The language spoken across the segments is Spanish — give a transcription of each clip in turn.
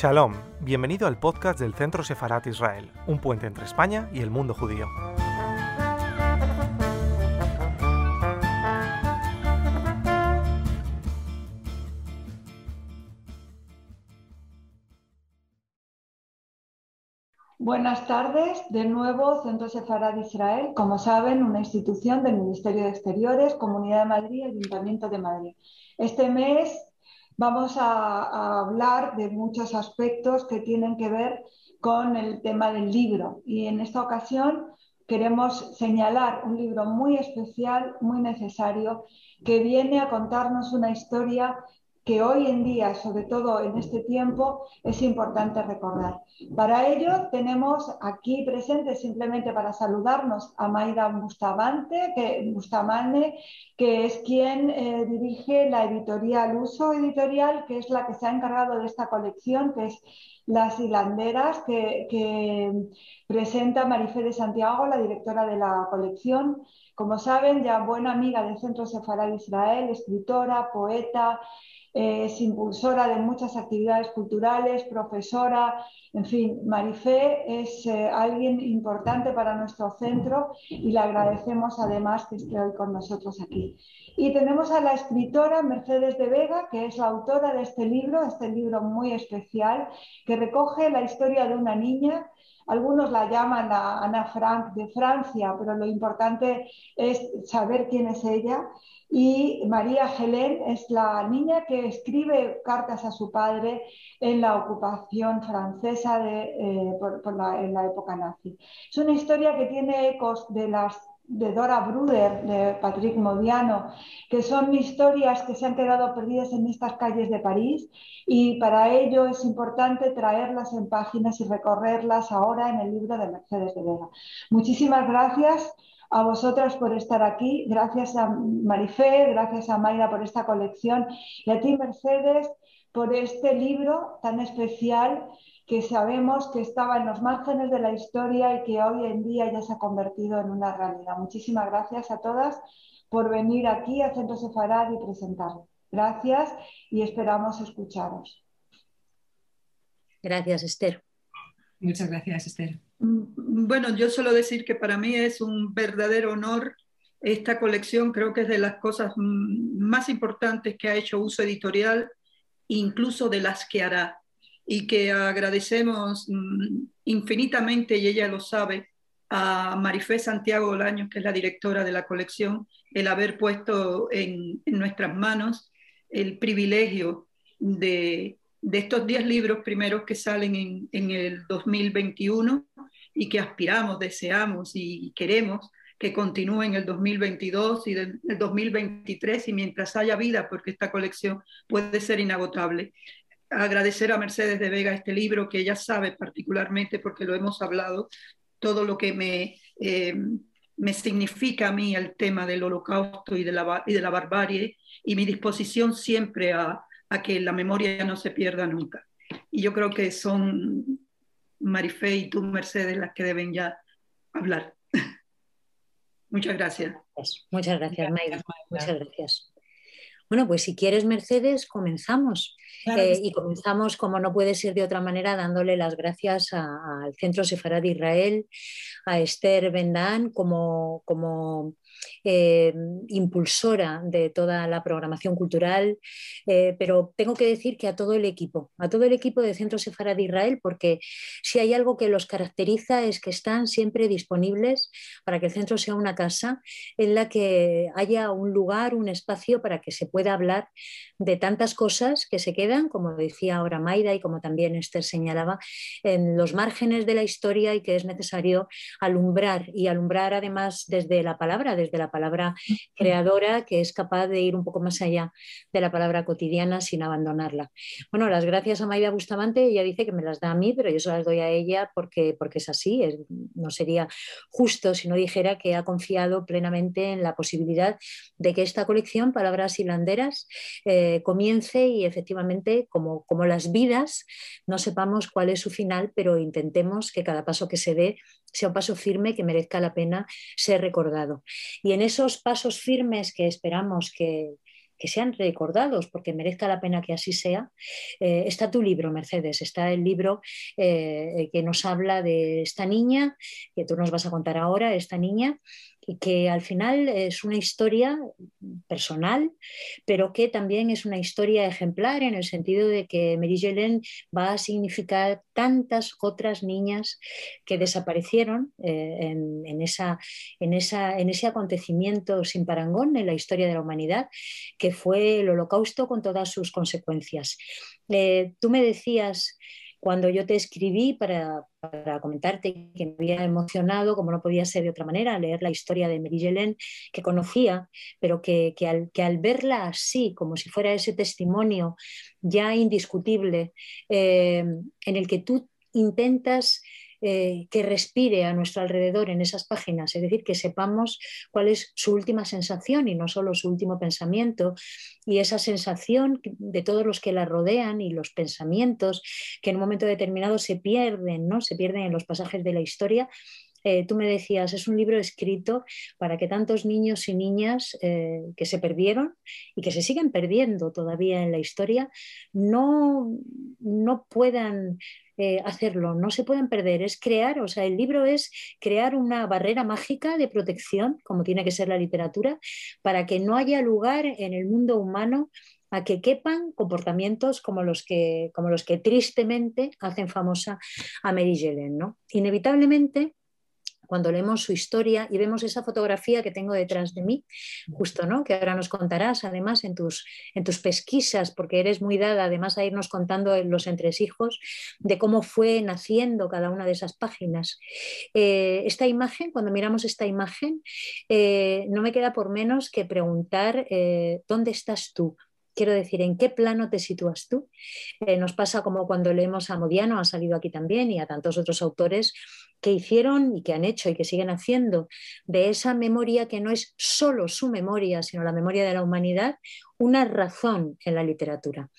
Shalom, bienvenido al podcast del Centro Sefarat Israel, un puente entre España y el mundo judío. Buenas tardes, de nuevo Centro Sefarad Israel, como saben, una institución del Ministerio de Exteriores, Comunidad de Madrid y Ayuntamiento de Madrid. Este mes vamos a, hablar de muchos aspectos que tienen que ver con el tema del libro. Y en esta ocasión queremos señalar un libro muy especial, muy necesario, que viene a contarnos una historia que hoy en día, sobre todo en este tiempo, es importante recordar. Para ello tenemos aquí presente, simplemente para saludarnos, a Mayra Bustamante, que, Bustamane, que es quien eh, dirige la editorial Uso Editorial, que es la que se ha encargado de esta colección, que es Las Hilanderas, que, que presenta Marifé de Santiago, la directora de la colección. Como saben, ya buena amiga del Centro Sefarad Israel, escritora, poeta, es impulsora de muchas actividades culturales, profesora, en fin, Marifé es eh, alguien importante para nuestro centro y le agradecemos además que esté hoy con nosotros aquí. Y tenemos a la escritora Mercedes de Vega, que es la autora de este libro, este libro muy especial, que recoge la historia de una niña algunos la llaman la Ana Frank de Francia, pero lo importante es saber quién es ella. Y María Helen es la niña que escribe cartas a su padre en la ocupación francesa eh, por, en la época nazi. Es una historia que tiene ecos de las de Dora Bruder, de Patrick Modiano, que son historias que se han quedado perdidas en estas calles de París y para ello es importante traerlas en páginas y recorrerlas ahora en el libro de Mercedes de Vega. Muchísimas gracias a vosotras por estar aquí, gracias a Marifé, gracias a Mayra por esta colección y a ti Mercedes por este libro tan especial que sabemos que estaba en los márgenes de la historia y que hoy en día ya se ha convertido en una realidad. Muchísimas gracias a todas por venir aquí a Centro Sefarad y presentarlo. Gracias y esperamos escucharos. Gracias, Esther. Muchas gracias, Esther. Bueno, yo solo decir que para mí es un verdadero honor esta colección, creo que es de las cosas más importantes que ha hecho uso editorial, incluso de las que hará y que agradecemos mm, infinitamente, y ella lo sabe, a Marifé Santiago Olaños, que es la directora de la colección, el haber puesto en, nuestras manos el privilegio de, de estos 10 libros primeros que salen en, en, el 2021 y que aspiramos, deseamos y queremos que continúen en el 2022 y del 2023 y mientras haya vida, porque esta colección puede ser inagotable agradecer a Mercedes de Vega este libro, que ella sabe particularmente, porque lo hemos hablado, todo lo que me, eh, me significa a mí el tema del holocausto y de la, y de la barbarie, y mi disposición siempre a, a que la memoria no se pierda nunca. Y yo creo que son Marifé y tú, Mercedes, las que deben ya hablar. Muchas gracias. Muchas gracias, Mayra. Muchas gracias. Bueno, pues si quieres, Mercedes, comenzamos. Claro eh, y comenzamos, como no puede ser de otra manera, dándole las gracias al Centro Sefarad de Israel, a Esther Bendan como, como eh, impulsora de toda la programación cultural, eh, pero tengo que decir que a todo el equipo, a todo el equipo de Centro Sefara de Israel, porque si hay algo que los caracteriza es que están siempre disponibles para que el centro sea una casa en la que haya un lugar, un espacio para que se pueda hablar de tantas cosas que se quedan, como decía ahora Maida y como también Esther señalaba, en los márgenes de la historia y que es necesario alumbrar y alumbrar además desde la palabra, desde la palabra creadora, que es capaz de ir un poco más allá de la palabra cotidiana sin abandonarla. Bueno, las gracias a Maida Bustamante, ella dice que me las da a mí, pero yo se las doy a ella porque, porque es así, es, no sería justo si no dijera que ha confiado plenamente en la posibilidad de que esta colección, Palabras Hilanderas, eh, comience y efectivamente, como, como las vidas, no sepamos cuál es su final, pero intentemos que cada paso que se dé sea un paso firme que merezca la pena ser recordado. Y en esos pasos firmes que esperamos que, que sean recordados, porque merezca la pena que así sea. Eh, está tu libro, Mercedes, está el libro eh, que nos habla de esta niña, que tú nos vas a contar ahora, esta niña, y que al final es una historia personal, pero que también es una historia ejemplar en el sentido de que Marie Jolene va a significar tantas otras niñas que desaparecieron eh, en, esa, en, esa, en ese acontecimiento sin parangón en la historia de la humanidad, que fue el holocausto con todas sus consecuencias. Eh, tú me decías cuando yo te escribí para, comentarte que me había emocionado, como no podía ser de otra manera, leer la historia de Marie Jelen, que conocía, pero que, al, que, al, verla así, como si fuera ese testimonio ya indiscutible, eh, en el que tú intentas eh, que respire a nuestro alrededor en esas páginas, es decir, que sepamos cuál es su última sensación y no solo su último pensamiento, y esa sensación de todos los que la rodean y los pensamientos que en un momento determinado se pierden, ¿no? se pierden en los pasajes de la historia. Eh, tú me decías, es un libro escrito para que tantos niños y niñas eh, que se perdieron y que se siguen perdiendo todavía en la historia no, no puedan eh, hacerlo, no se pueden perder, es crear, o sea, el libro es crear una barrera mágica de protección, como tiene que ser la literatura, para que no haya lugar en el mundo humano a que quepan comportamientos como los que, como los que tristemente hacen famosa a Mary Jelen. ¿no? Inevitablemente, cuando leemos su historia y vemos esa fotografía que tengo detrás de mí, justo, ¿no? Que ahora nos contarás además en tus, en tus pesquisas, porque eres muy dada además a irnos contando los entresijos de cómo fue naciendo cada una de esas páginas. Eh, esta imagen, cuando miramos esta imagen, eh, no me queda por menos que preguntar eh, dónde estás tú, Quiero decir, ¿en qué plano te sitúas tú? nos pasa como cuando leemos a Modiano, ha salido aquí también, y a tantos otros autores que hicieron y que han hecho y que siguen haciendo de esa memoria que no es solo su memoria, sino la memoria de la humanidad, una razón en la literatura.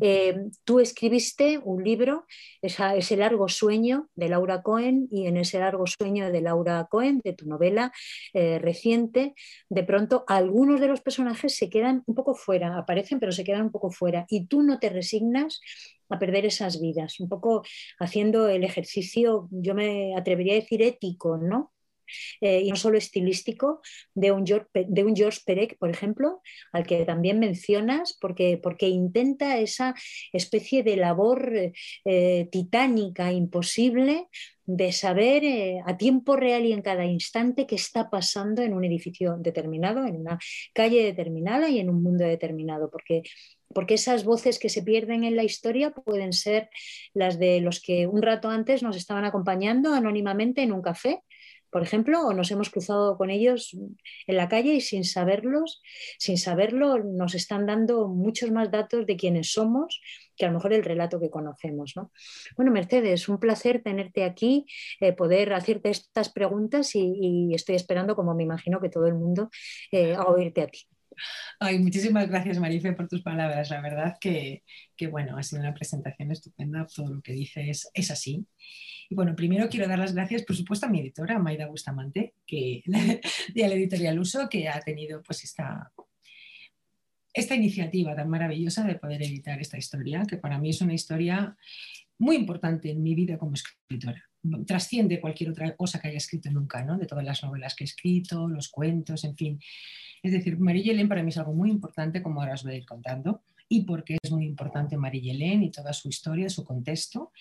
Eh, tú escribiste un libro, ese largo sueño de Laura Cohen, y en ese largo sueño de Laura Cohen, de tu novela eh, reciente, de pronto algunos de los personajes se quedan un poco fuera, aparecen pero se quedan un poco fuera, y tú no te resignas a perder esas vidas, un poco haciendo el ejercicio, yo me atrevería a decir ético, ¿no? Eh, y no solo estilístico, de un, George, de un George Perec, por ejemplo, al que también mencionas, porque, porque intenta esa especie de labor eh, titánica, imposible, de saber eh, a tiempo real y en cada instante qué está pasando en un edificio determinado, en una calle determinada y en un mundo determinado, porque porque esas voces que se pierden en la historia pueden ser las de los que un rato antes nos estaban acompañando anónimamente en un café, por ejemplo, o nos hemos cruzado con ellos en la calle y sin saberlos, sin saberlo, nos están dando muchos más datos de quiénes somos que a lo mejor el relato que conocemos. Bueno, Mercedes, un placer tenerte aquí, eh, poder hacerte estas preguntas y, estoy esperando, como me imagino que todo el mundo, eh, a oírte a ti. Ay, muchísimas gracias, Marife, por tus palabras. La verdad que, bueno, ha sido una presentación estupenda. Todo lo que dices es así. Y bueno, primero quiero dar las gracias, por supuesto, a mi editora, Maida Bustamante, que, de la editorial Uso, que ha tenido pues esta, esta iniciativa tan maravillosa de poder editar esta historia, que para mí es una historia muy importante en mi vida como escritora. Trasciende cualquier otra cosa que haya escrito nunca, ¿no? de todas las novelas que he escrito, los cuentos, en fin. Es decir, Marie Hélène para mí es algo muy importante, como ahora os voy a ir contando, y porque es muy importante Marie Hélène y toda su historia, su contexto.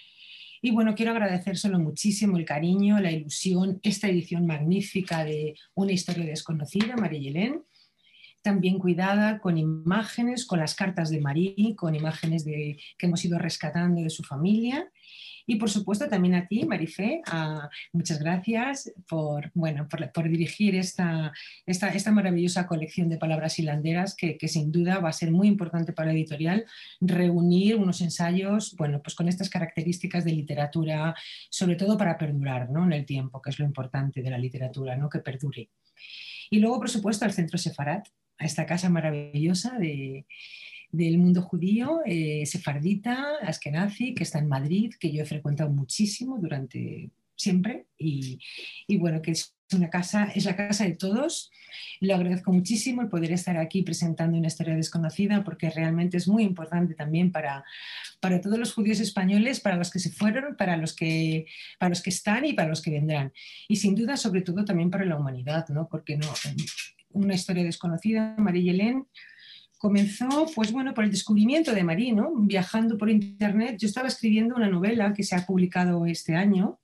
Y bueno, quiero agradecérselo muchísimo el cariño, la ilusión, esta edición magnífica de Una historia desconocida, Marie Hélène, también cuidada con imágenes, con las cartas de Marie, con imágenes de, que hemos ido rescatando de su familia y por supuesto también a ti, Marifé, muchas gracias por, bueno, por, dirigir esta, esta, esta, maravillosa colección de palabras hilanderas que, que, sin duda va a ser muy importante para la editorial reunir unos ensayos bueno, pues con estas características de literatura, sobre todo para perdurar ¿no? en el tiempo, que es lo importante de la literatura, ¿no? que perdure. Y luego, por supuesto, al Centro Sefarat, a esta casa maravillosa de, del mundo judío, eh, sefardita, askenazi, que está en Madrid, que yo he frecuentado muchísimo durante siempre y, bueno, que es una casa, es la casa de todos. Lo agradezco muchísimo el poder estar aquí presentando una historia desconocida porque realmente es muy importante también para, para todos los judíos españoles, para los que se fueron, para los que, para los que están y para los que vendrán. Y sin duda, sobre todo también para la humanidad, ¿no? Porque no, una historia desconocida, María Hélène comenzó, pues bueno, por el descubrimiento de Marie, ¿no? Viajando por internet, yo estaba escribiendo una novela que se ha publicado este año,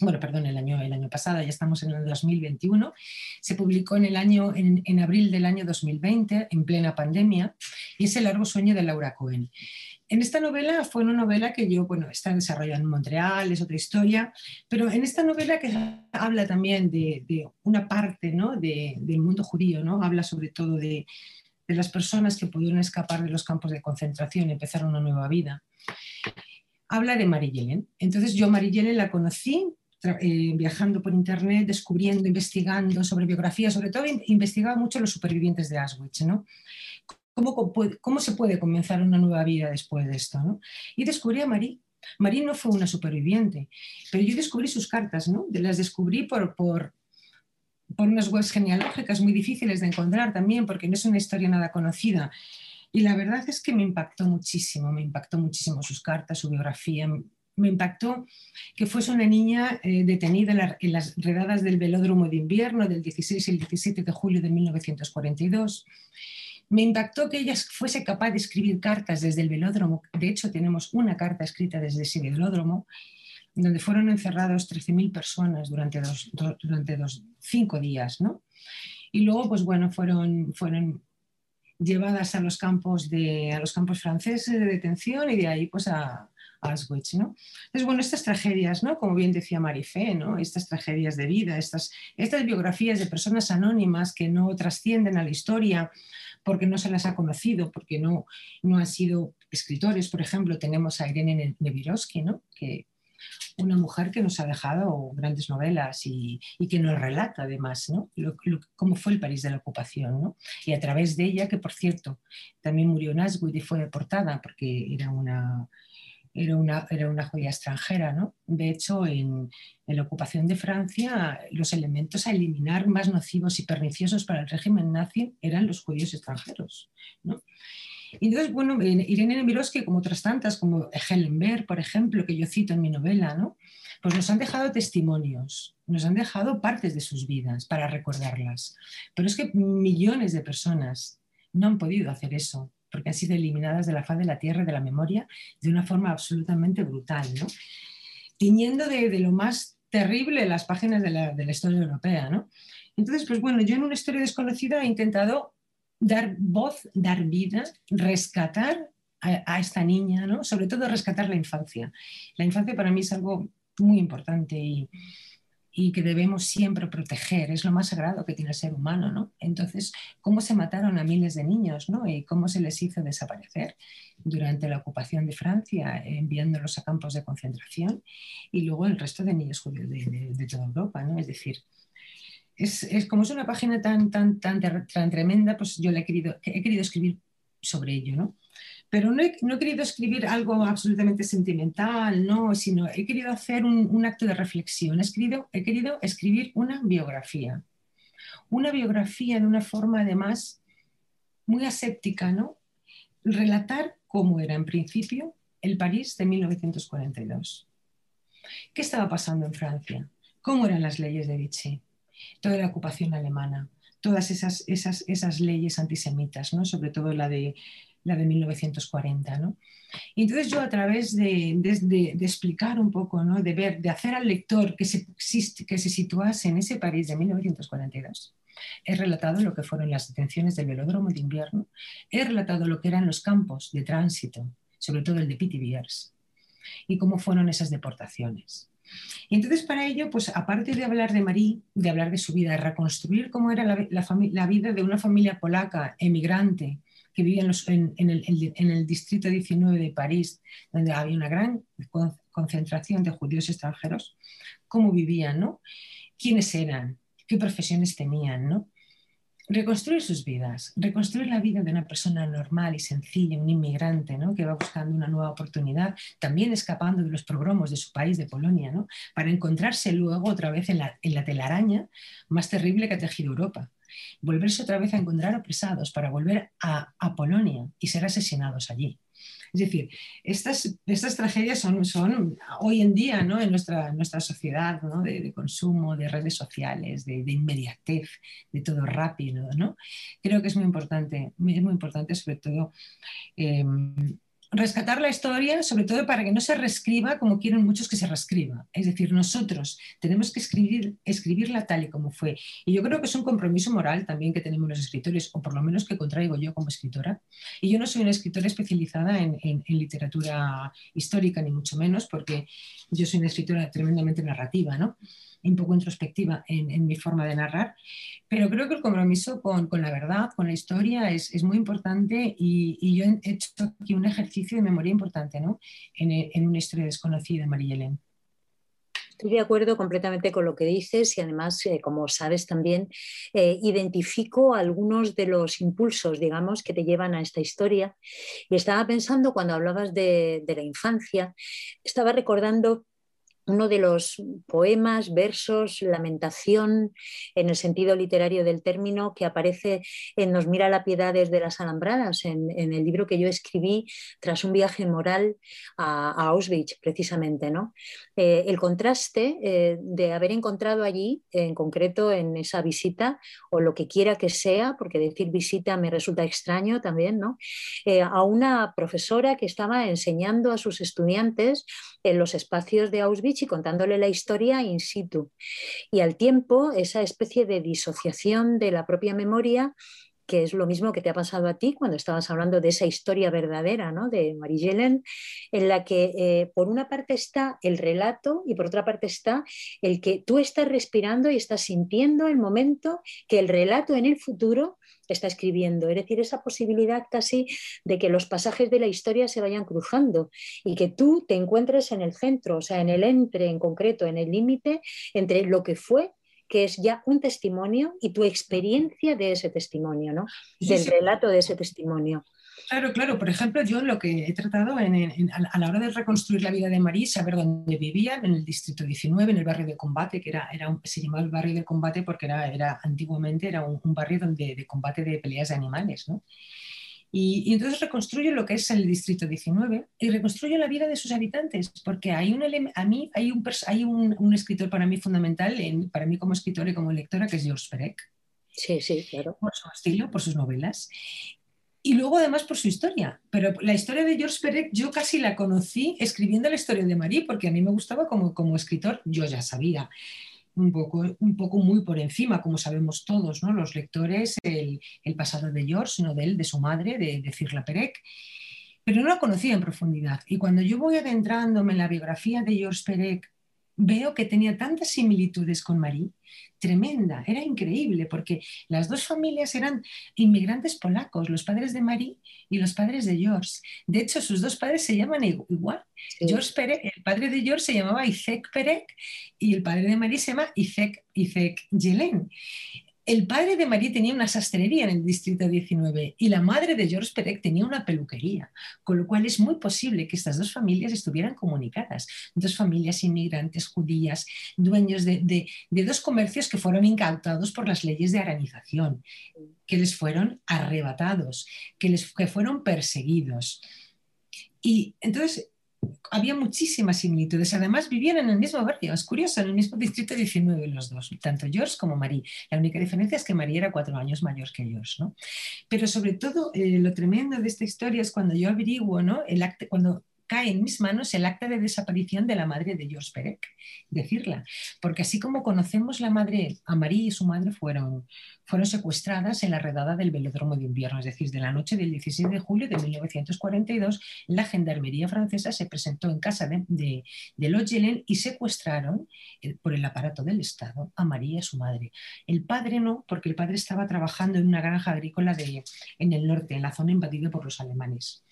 bueno, perdón, el año, el año pasado, ya estamos en el 2021, se publicó en el año, en, en, abril del año 2020, en plena pandemia, y es El largo sueño de Laura Cohen. En esta novela fue una novela que yo, bueno, está desarrollada en Montreal, es otra historia, pero en esta novela que habla también de, de una parte ¿no? de, del mundo judío, ¿no? habla sobre todo de, de las personas que pudieron escapar de los campos de concentración y empezar una nueva vida. Habla de Marie Entonces yo Marie la conocí eh, viajando por internet, descubriendo, investigando sobre biografía, sobre todo investigaba mucho los supervivientes de Auschwitz, ¿no? ¿Cómo, ¿Cómo, se puede comenzar una nueva vida después de esto? ¿no? Y descubrí a Marie. Marie no fue una superviviente, pero yo descubrí sus cartas, ¿no? las descubrí por, por unas webs genealógicas muy difíciles de encontrar también, porque no es una historia nada conocida. Y la verdad es que me impactó muchísimo, me impactó muchísimo sus cartas, su biografía, me impactó que fuese una niña eh, detenida en, las redadas del velódromo de invierno del 16 y el 17 de julio de 1942. Me impactó que ella fuese capaz de escribir cartas desde el velódromo. De hecho, tenemos una carta escrita desde ese velódromo donde fueron encerrados 13.000 personas durante, dos, durante dos, cinco días, ¿no? Y luego, pues bueno, fueron, fueron llevadas a los, campos de, a los campos franceses de detención y de ahí pues a, Auschwitz, ¿no? Entonces, bueno, estas tragedias, ¿no? Como bien decía Marifé, ¿no? Estas tragedias de vida, estas, estas biografías de personas anónimas que no trascienden a la historia porque no se las ha conocido, porque no, no han sido escritores. Por ejemplo, tenemos a Irene Nevirovsky, ¿no? Que, una mujer que nos ha dejado grandes novelas y, que nos relata además ¿no? cómo fue el París de la ocupación. ¿no? Y a través de ella, que por cierto también murió en Auschwitz y fue deportada porque era una, era una, era una joya extranjera. ¿no? De hecho, en, en, la ocupación de Francia, los elementos a eliminar más nocivos y perniciosos para el régimen nazi eran los judíos extranjeros. ¿no? Y entonces, bueno, Irene Nemirovsky, como otras tantas, como Helen Baer, por ejemplo, que yo cito en mi novela, ¿no? pues nos han dejado testimonios, nos han dejado partes de sus vidas para recordarlas. Pero es que millones de personas no han podido hacer eso, porque han sido eliminadas de la faz de la tierra, de la memoria, de una forma absolutamente brutal, ¿no? tiñendo de, de lo más terrible las páginas de la, de la historia europea. ¿no? Entonces, pues bueno, yo en una historia desconocida he intentado dar voz, dar vida, rescatar a, esta niña, ¿no? sobre todo rescatar la infancia. La infancia para mí es algo muy importante y, que debemos siempre proteger, es lo más sagrado que tiene el ser humano. ¿no? Entonces, ¿cómo se mataron a miles de niños ¿no? y cómo se les hizo desaparecer durante la ocupación de Francia, enviándolos a campos de concentración y luego el resto de niños judíos de, de toda Europa? ¿no? Es decir, es, como es una página tan, tan, tan, tan tremenda, pues yo le he querido, he querido escribir sobre ello, ¿no? Pero no he, no he, querido escribir algo absolutamente sentimental, no, sino he querido hacer un, un acto de reflexión. He, escrito, he querido escribir una biografía. Una biografía de una forma, además, muy aséptica, ¿no? Relatar cómo era en principio el París de 1942. ¿Qué estaba pasando en Francia? ¿Cómo eran las leyes de Vichy? Toda la ocupación alemana, todas esas, esas, esas leyes antisemitas, ¿no? sobre todo la de, la de 1940. ¿no? Y entonces yo a través de, de, explicar un poco, ¿no? de ver, de hacer al lector que se, que se situase en ese París de 1942, he relatado lo que fueron las detenciones del velódromo de invierno, he relatado lo que eran los campos de tránsito, sobre todo el de Pithiviers, y cómo fueron esas deportaciones. Y entonces para ello, pues aparte de hablar de Marie, de hablar de su vida, de reconstruir cómo era la, vida de una familia polaca emigrante que vivía en, en, el, en, el, distrito 19 de París, donde había una gran concentración de judíos extranjeros, cómo vivían, ¿no? quiénes eran, qué profesiones tenían, ¿no? Reconstruir sus vidas, reconstruir la vida de una persona normal y sencilla, un inmigrante ¿no? que va buscando una nueva oportunidad, también escapando de los progromos de su país, de Polonia, ¿no? para encontrarse luego otra vez en la, telaraña más terrible que ha tejido Europa. Volverse otra vez a encontrar opresados para volver a, a Polonia y ser asesinados allí. Es decir, estas, estas tragedias son, son hoy en día ¿no? en nuestra, nuestra sociedad ¿no? de, consumo, de redes sociales, de, inmediatez, de todo rápido. ¿no? Creo que es muy importante, es muy importante sobre todo eh, rescatar la historia, sobre todo para que no se reescriba como quieren muchos que se reescriba. Es decir, nosotros tenemos que escribir, escribirla tal y como fue. Y yo creo que es un compromiso moral también que tenemos los escritores, o por lo menos que contraigo yo como escritora. Y yo no soy una escritora especializada en, en, en literatura histórica, ni mucho menos, porque yo soy una escritora tremendamente narrativa, ¿no? Un poco introspectiva en, mi forma de narrar, pero creo que el compromiso con, la verdad, con la historia, es, muy importante y, yo he hecho aquí un ejercicio de memoria importante ¿no? en, en una historia desconocida, María Elena. Estoy de acuerdo completamente con lo que dices y además, eh, como sabes también, eh, identifico algunos de los impulsos, digamos, que te llevan a esta historia. Y estaba pensando cuando hablabas de, de la infancia, estaba recordando uno de los poemas, versos, lamentación, en el sentido literario del término, que aparece en Nos mira la piedad desde las alambradas, en, el libro que yo escribí tras un viaje moral a, a Auschwitz, precisamente. ¿no? Eh, el contraste eh, de haber encontrado allí, en concreto en esa visita, o lo que quiera que sea, porque decir visita me resulta extraño también, ¿no? Eh, a una profesora que estaba enseñando a sus estudiantes en los espacios de Auschwitz y contándole la historia in situ. Y al tiempo, esa especie de disociación de la propia memoria que es lo mismo que te ha pasado a ti cuando estabas hablando de esa historia verdadera ¿no? de Marie-Hélène, en la que eh, por una parte está el relato y por otra parte está el que tú estás respirando y estás sintiendo el momento que el relato en el futuro está escribiendo. Es decir, esa posibilidad casi de que los pasajes de la historia se vayan cruzando y que tú te encuentres en el centro, o sea, en el entre en concreto, en el límite entre lo que fue que es ya un testimonio y tu experiencia de ese testimonio, ¿no? Del sí, sí. relato de ese testimonio. Claro, claro. Por ejemplo, yo lo que he tratado en, en, a la hora de reconstruir la vida de Marí, saber dónde vivían, en el distrito 19, en el barrio de combate, que era, era un, se llamaba el barrio de combate porque era, era antiguamente era un, un barrio donde, de combate de peleas de animales, ¿no? Y, y, entonces reconstruye lo que es el distrito 19 y reconstruye la vida de sus habitantes, porque hay un a mí hay un, hay un, un escritor para mí fundamental, en, para mí como escritora y como lectora, que es George Perec. Sí, sí, claro. Por su estilo, por sus novelas. Y luego además por su historia. Pero la historia de George Perec yo casi la conocí escribiendo la historia de Marie, porque a mí me gustaba como, como escritor, yo ya sabía un poco, un poco muy por encima, como sabemos todos, ¿no? los lectores, el, el pasado de George, no de él, de su madre, de, de Cirla Perec, pero no la conocía en profundidad. Y cuando yo voy adentrándome en la biografía de George Perec, veo que tenía tantas similitudes con Marie, tremenda, era increíble, porque las dos familias eran inmigrantes polacos, los padres de Marie y los padres de George. De hecho, sus dos padres se llaman igual. Sí. George Perec, el padre de George se llamaba Isaac Perec y el padre de Marie se llama Isaac Yelen. El padre de Marie tenía una sastrería en el distrito 19 y la madre de George Perec tenía una peluquería, con lo cual es muy posible que estas dos familias estuvieran comunicadas. Dos familias inmigrantes judías, dueños de dos comercios que fueron incautados por las leyes de aranización, que les fueron arrebatados, que, les, que fueron perseguidos. Y entonces había muchísimas similitudes. Además, vivían en el mismo barrio. Es curioso, en el mismo distrito 19 los dos, tanto George como Marie. La única diferencia es que Marie era cuatro años mayor que George. ¿no? Pero sobre todo, eh, lo tremendo de esta historia es cuando yo averiguo, ¿no? el acto, cuando cae en mis manos el acta de desaparición de la madre de George Perec, decirla, porque así como conocemos la madre, a Marie y su madre fueron, fueron secuestradas en la redada del velódromo de invierno, es decir, de la noche del 16 de julio de 1942, la gendarmería francesa se presentó en casa de, de, de Logelen y secuestraron eh, por el aparato del Estado a María y su madre. El padre no, porque el padre estaba trabajando en una granja agrícola de, en el norte, en la zona invadida por los alemanes.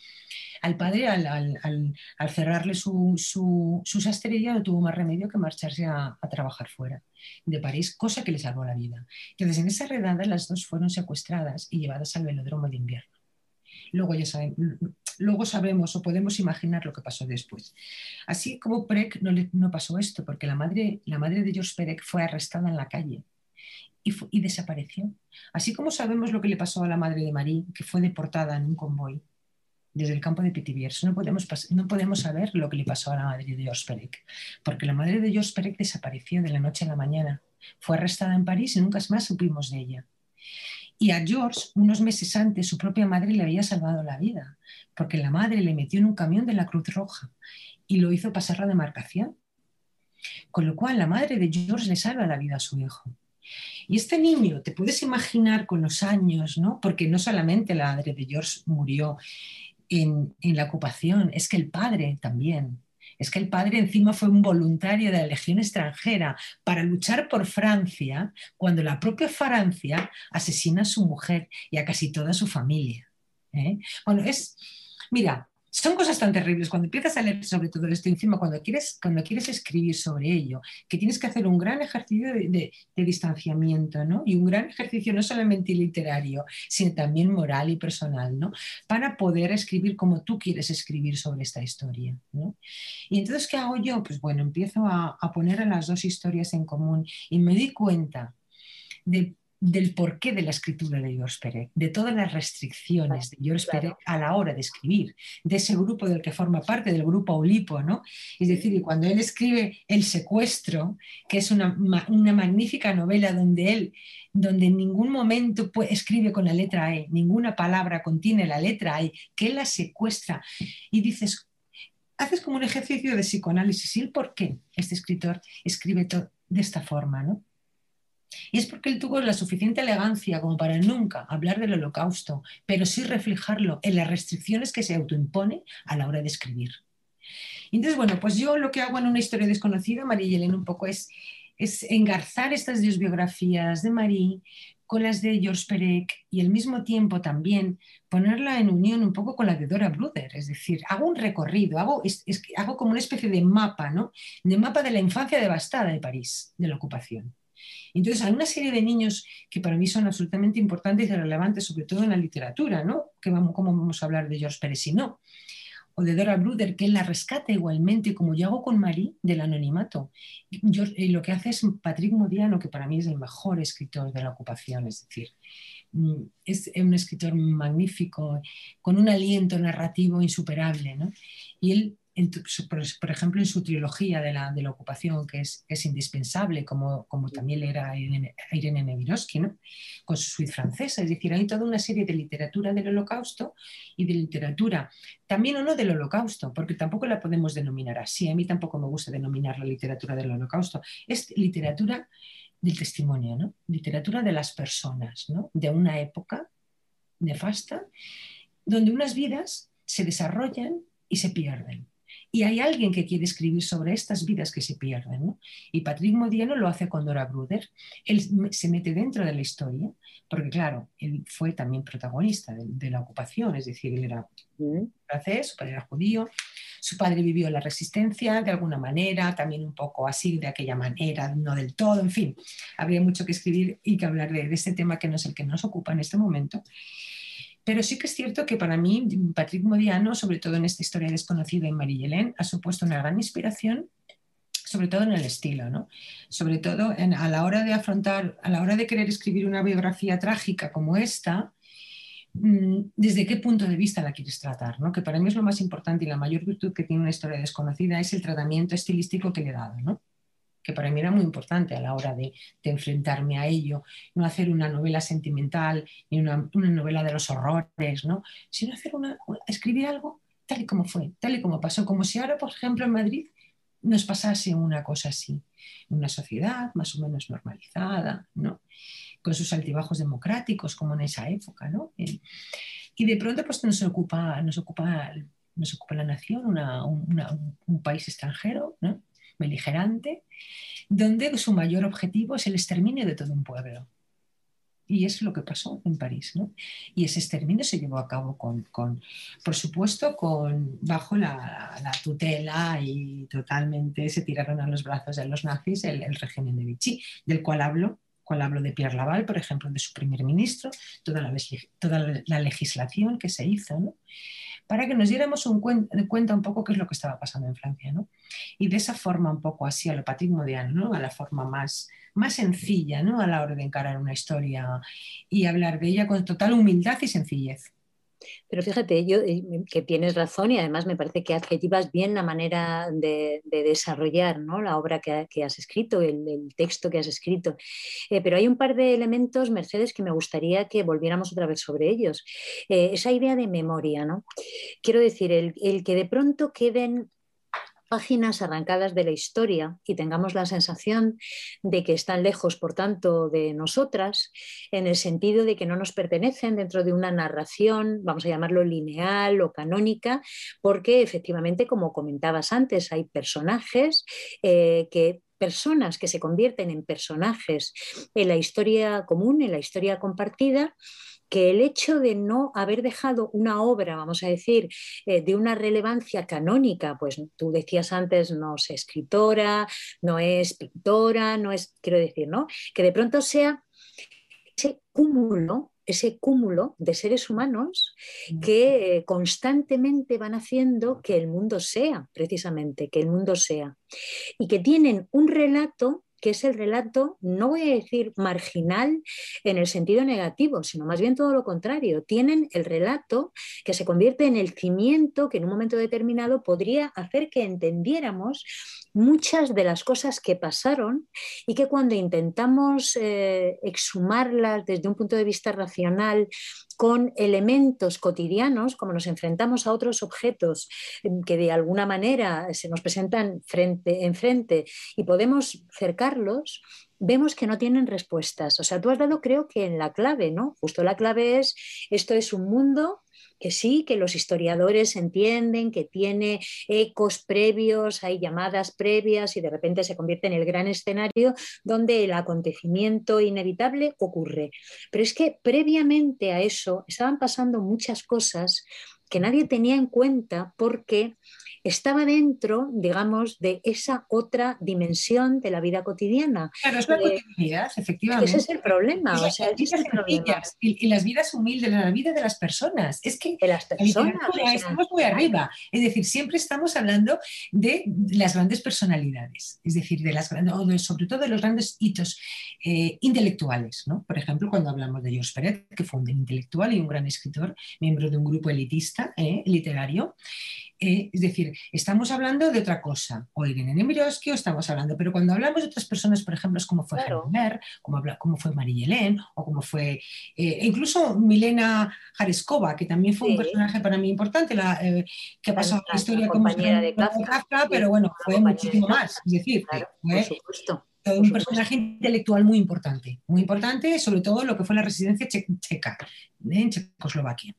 Al padre, al, cerrarle su, su, sastrería, no tuvo más remedio que marcharse a, trabajar fuera de París, cosa que le salvó la vida. Entonces, en esa redada, las dos fueron secuestradas y llevadas al velódromo de invierno. Luego, ya sabemos o podemos imaginar lo que pasó después. Así como Perec no, no pasó esto, porque la madre, la madre de George Perec fue arrestada en la calle y, desapareció. Así como sabemos lo que le pasó a la madre de Marie, que fue deportada en un convoy desde el campo de Pithiviers. No podemos, no podemos saber lo que le pasó a la madre de Georges Perec, porque la madre de Georges Perec desapareció de la noche a la mañana. Fue arrestada en París y nunca más supimos de ella. Y a George, unos meses antes, su propia madre le había salvado la vida, porque la madre le metió en un camión de la Cruz Roja y lo hizo pasar la demarcación. Con lo cual, la madre de George le salva la vida a su hijo. Y este niño, te puedes imaginar con los años, ¿no? Porque no solamente la madre de George murió en, la ocupación, es que el padre también. Es que el padre encima fue un voluntario de la Legión extranjera para luchar por Francia cuando la propia Francia asesina a su mujer y a casi toda su familia. ¿eh? Bueno, es, mira, son cosas tan terribles cuando empiezas a leer sobre todo esto encima, cuando quieres, cuando quieres escribir sobre ello, que tienes que hacer un gran ejercicio de, distanciamiento, ¿no? Y un gran ejercicio no solamente literario, sino también moral y personal, ¿no? Para poder escribir como tú quieres escribir sobre esta historia, ¿no? Y entonces, ¿qué hago yo? Pues bueno, empiezo a, a poner a las dos historias en común y me di cuenta de del porqué de la escritura de Georges Perec, de todas las restricciones de Georges Perec a la hora de escribir, de ese grupo del que forma parte, del grupo Olipo, ¿no? Es decir, cuando él escribe El secuestro, que es una, magnífica novela donde él, donde en ningún momento escribe con la letra E, ninguna palabra contiene la letra E, que él la secuestra y dices, haces como un ejercicio de psicoanálisis y el por qué este escritor escribe de esta forma, ¿no? Y es porque él tuvo la suficiente elegancia como para nunca hablar del holocausto, pero sí reflejarlo en las restricciones que se autoimpone a la hora de escribir. Entonces, bueno, pues yo lo que hago en una historia desconocida, María y Elena, un poco es, es engarzar estas dos biografías de Marie con las de George Perec y al mismo tiempo también ponerla en unión un poco con la de Dora Bruder, es decir, hago un recorrido, hago, hago como una especie de mapa, ¿no? De mapa de la infancia devastada de París, de la ocupación. Entonces, hay una serie de niños que para mí son absolutamente importantes y relevantes, sobre todo en la literatura, ¿no? Que vamos, ¿Cómo vamos a hablar de George Pérez si no? O de Dora Bruder, que la rescata igualmente, como yo hago con Marie, del anonimato. y lo que hace es Patrick Modiano, que para mí es el mejor escritor de la ocupación, es decir, mm, es un escritor magnífico, con un aliento narrativo insuperable, ¿no? Y él por, ejemplo, en su trilogía de la, de la ocupación, que es, es indispensable, como, como también era Irene, Irene con su suite francesa. Es decir, hay toda una serie de literatura del holocausto y de literatura, también o no del holocausto, porque tampoco la podemos denominar así. A mí tampoco me gusta denominar la literatura del holocausto. Es literatura del testimonio, ¿no? literatura de las personas, ¿no? de una época nefasta, donde unas vidas se desarrollan y se pierden y hay alguien que quiere escribir sobre estas vidas que se pierden. Y Patrick Modiano lo hace con Dora Bruder. Él se mete dentro de la historia, porque claro, él fue también protagonista de, la ocupación, es decir, él era francés, su padre era judío, su padre vivió la resistencia de alguna manera, también un poco así, de aquella manera, no del todo, en fin, habría mucho que escribir y que hablar de, de este tema que no es el que nos ocupa en este momento. Pero sí que es cierto que para mí, Patrick Modiano, sobre todo en esta historia desconocida en Marie ha supuesto una gran inspiración sobre todo en el estilo, ¿no? Sobre todo a la hora de afrontar, a la hora de querer escribir una biografía trágica como esta, mm, desde qué punto de vista la quieres tratar, ¿no? Que para mí es lo más importante y la mayor virtud que tiene una historia desconocida es el tratamiento estilístico que le he dado, ¿no? Que para mí era muy importante a la hora de, enfrentarme a ello, no hacer una novela sentimental ni una, novela de los horrores, ¿no? sino hacer una, escribir algo tal y como fue, tal y como pasó, como si ahora, por ejemplo, en Madrid nos pasase una cosa así, una sociedad más o menos normalizada, ¿no? con sus altibajos democráticos como en esa época. ¿no? Y de pronto pues, nos, ocupa, nos, ocupa, nos ocupa la nación, un país extranjero, ¿no? Beligerante, donde su mayor objetivo es el exterminio de todo un pueblo. Y es lo que pasó en París. Y ese exterminio se llevó a cabo con, por supuesto, con, bajo la, la, tutela y totalmente se tiraron a los brazos de los nazis el, régimen de Vichy, del cual hablo cual hablo de Pierre Laval, por ejemplo, de su primer ministro, toda la, legislación que se hizo. Para que nos diéramos un cuenta un poco qué es lo que estaba pasando en Francia. ¿no? Y de esa forma, un poco así, a lo ¿no? a la forma más, más sencilla ¿no? a la hora de encarar una historia y hablar de ella con total humildad y sencillez. Pero fíjate, yo eh, que tienes razón y además me parece que adjetivas bien la manera de, desarrollar ¿no? la obra que, has escrito, el, texto que has escrito. Eh, pero hay un par de elementos, Mercedes, que me gustaría que volviéramos otra vez sobre ellos. Eh, esa idea de memoria, ¿no? Quiero decir, el, el que de pronto queden páginas arrancadas de la historia y tengamos la sensación de que están lejos, por tanto, de nosotras, en el sentido de que no nos pertenecen dentro de una narración, vamos a llamarlo lineal o canónica, porque efectivamente, como comentabas antes, hay personajes eh, que personas que se convierten en personajes en la historia común, en la historia compartida, que el hecho de no haber dejado una obra, vamos a decir, eh, de una relevancia canónica, pues tú decías antes, no es escritora, no es pintora, no es, quiero decir, ¿no? Que de pronto sea ese cúmulo ese cúmulo de seres humanos que eh, constantemente van haciendo que el mundo sea, precisamente, que el mundo sea, y que tienen un relato que es el relato, no voy a decir marginal en el sentido negativo, sino más bien todo lo contrario. Tienen el relato que se convierte en el cimiento que en un momento determinado podría hacer que entendiéramos muchas de las cosas que pasaron y que cuando intentamos eh, exhumarlas desde un punto de vista racional con elementos cotidianos, como nos enfrentamos a otros objetos em, que de alguna manera se nos presentan frente en frente y podemos cercarlos, vemos que no tienen respuestas. O sea, tú has dado creo que en la clave, ¿no? Justo la clave es, esto es un mundo que sí, que los historiadores entienden, que tiene ecos previos, hay llamadas previas y de repente se convierte en el gran escenario donde el acontecimiento inevitable ocurre. Pero es que previamente a eso estaban pasando muchas cosas que nadie tenía en cuenta porque estaba dentro, digamos, de esa otra dimensión de la vida cotidiana. Claro, es la eh, cotidianidad, efectivamente. Ese es el problema. O sea, es el problema. Y, las vidas humildes, la vida de las personas. Es que de las personas, estamos muy arriba. Es decir, siempre estamos hablando de las grandes personalidades, es decir, de las grandes, sobre todo de los grandes hitos eh, intelectuales. ¿no? Por ejemplo, cuando hablamos de Georges Peret, que fue un intelectual y un gran escritor, miembro de un grupo elitista eh, literario, eh, es decir, estamos hablando de otra cosa, o Irene Nemirovsky, o estamos hablando, pero cuando hablamos de otras personas, por ejemplo, es como fue claro. como, como fue Marie o como fue eh, incluso Milena Jareskova, que también fue un personaje para mí importante, la, eh, que ha pasado la, historia como de Kafka, pero bueno, fue muchísimo más. Es decir, por supuesto un personaje intelectual muy importante, muy importante, sobre todo lo que fue la residencia checa en Checoslovaquia.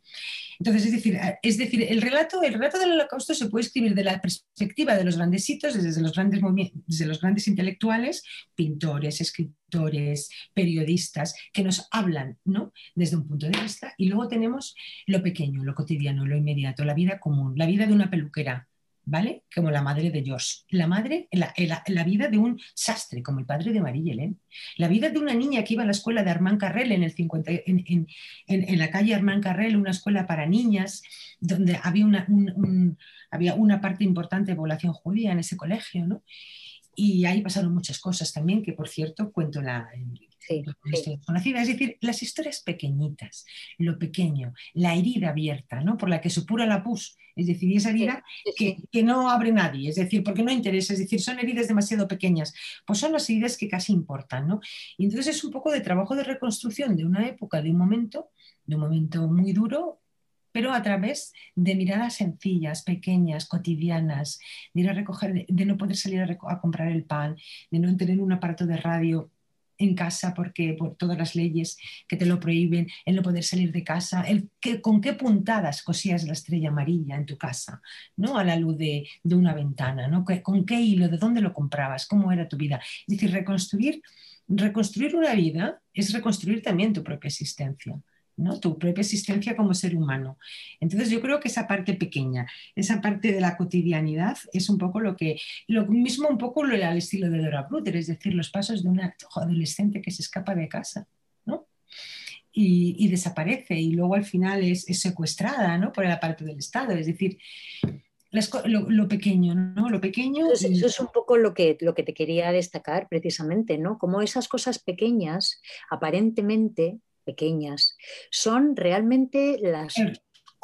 Entonces, es decir, es decir el, relato, el relato del holocausto se puede escribir de la perspectiva de los grandes hitos, desde los grandes, desde los grandes intelectuales, pintores, escritores, periodistas, que nos hablan ¿no? desde un punto de vista, y luego tenemos lo pequeño, lo cotidiano, lo inmediato, la vida común, la vida de una peluquera, ¿vale? Como la madre de Josh. La madre, la, la, vida de un sastre, como el padre de Marie Hélène. La vida de una niña que iba a la escuela de Armand Carrel en, el 50, en, en, en, la calle Armand Carrel, una escuela para niñas, donde había una, había una parte importante de población judía en ese colegio, ¿no? Y ahí pasaron muchas cosas también, que por cierto cuento la, Sí, conocida, es decir, las historias pequeñitas, lo pequeño, la herida abierta, ¿no? Por la que supura la pus, es decir, esa herida que, que, no abre nadie, es decir, porque no interesa, es decir, son heridas demasiado pequeñas, pues son las heridas que casi importan, ¿no? Y entonces es un poco de trabajo de reconstrucción de una época, de un momento, de un momento muy duro, pero a través de miradas sencillas, pequeñas, cotidianas, de ir a recoger, de no poder salir a, a comprar el pan, de no tener un aparato de radio en casa porque por todas las leyes que te lo prohíben, el no poder salir de casa, el que, con qué puntadas cosías la estrella amarilla en tu casa, ¿no? A la luz de, una ventana, ¿no? ¿Con qué hilo? ¿De dónde lo comprabas? ¿Cómo era tu vida? Es decir, reconstruir reconstruir una vida es reconstruir también tu propia existencia. ¿No? tu propia existencia como ser humano. Entonces yo creo que esa parte pequeña, esa parte de la cotidianidad es un poco lo que, lo mismo un poco lo al estilo de Dora Bruder, es decir, los pasos de una adolescente que se escapa de casa ¿no? y, desaparece y luego al final es, secuestrada ¿no? por la parte del Estado, es decir, lo, pequeño, ¿no? Lo pequeño. Eso, es un poco lo que, lo que te quería destacar precisamente, ¿no? Como esas cosas pequeñas, aparentemente pequeñas, son realmente las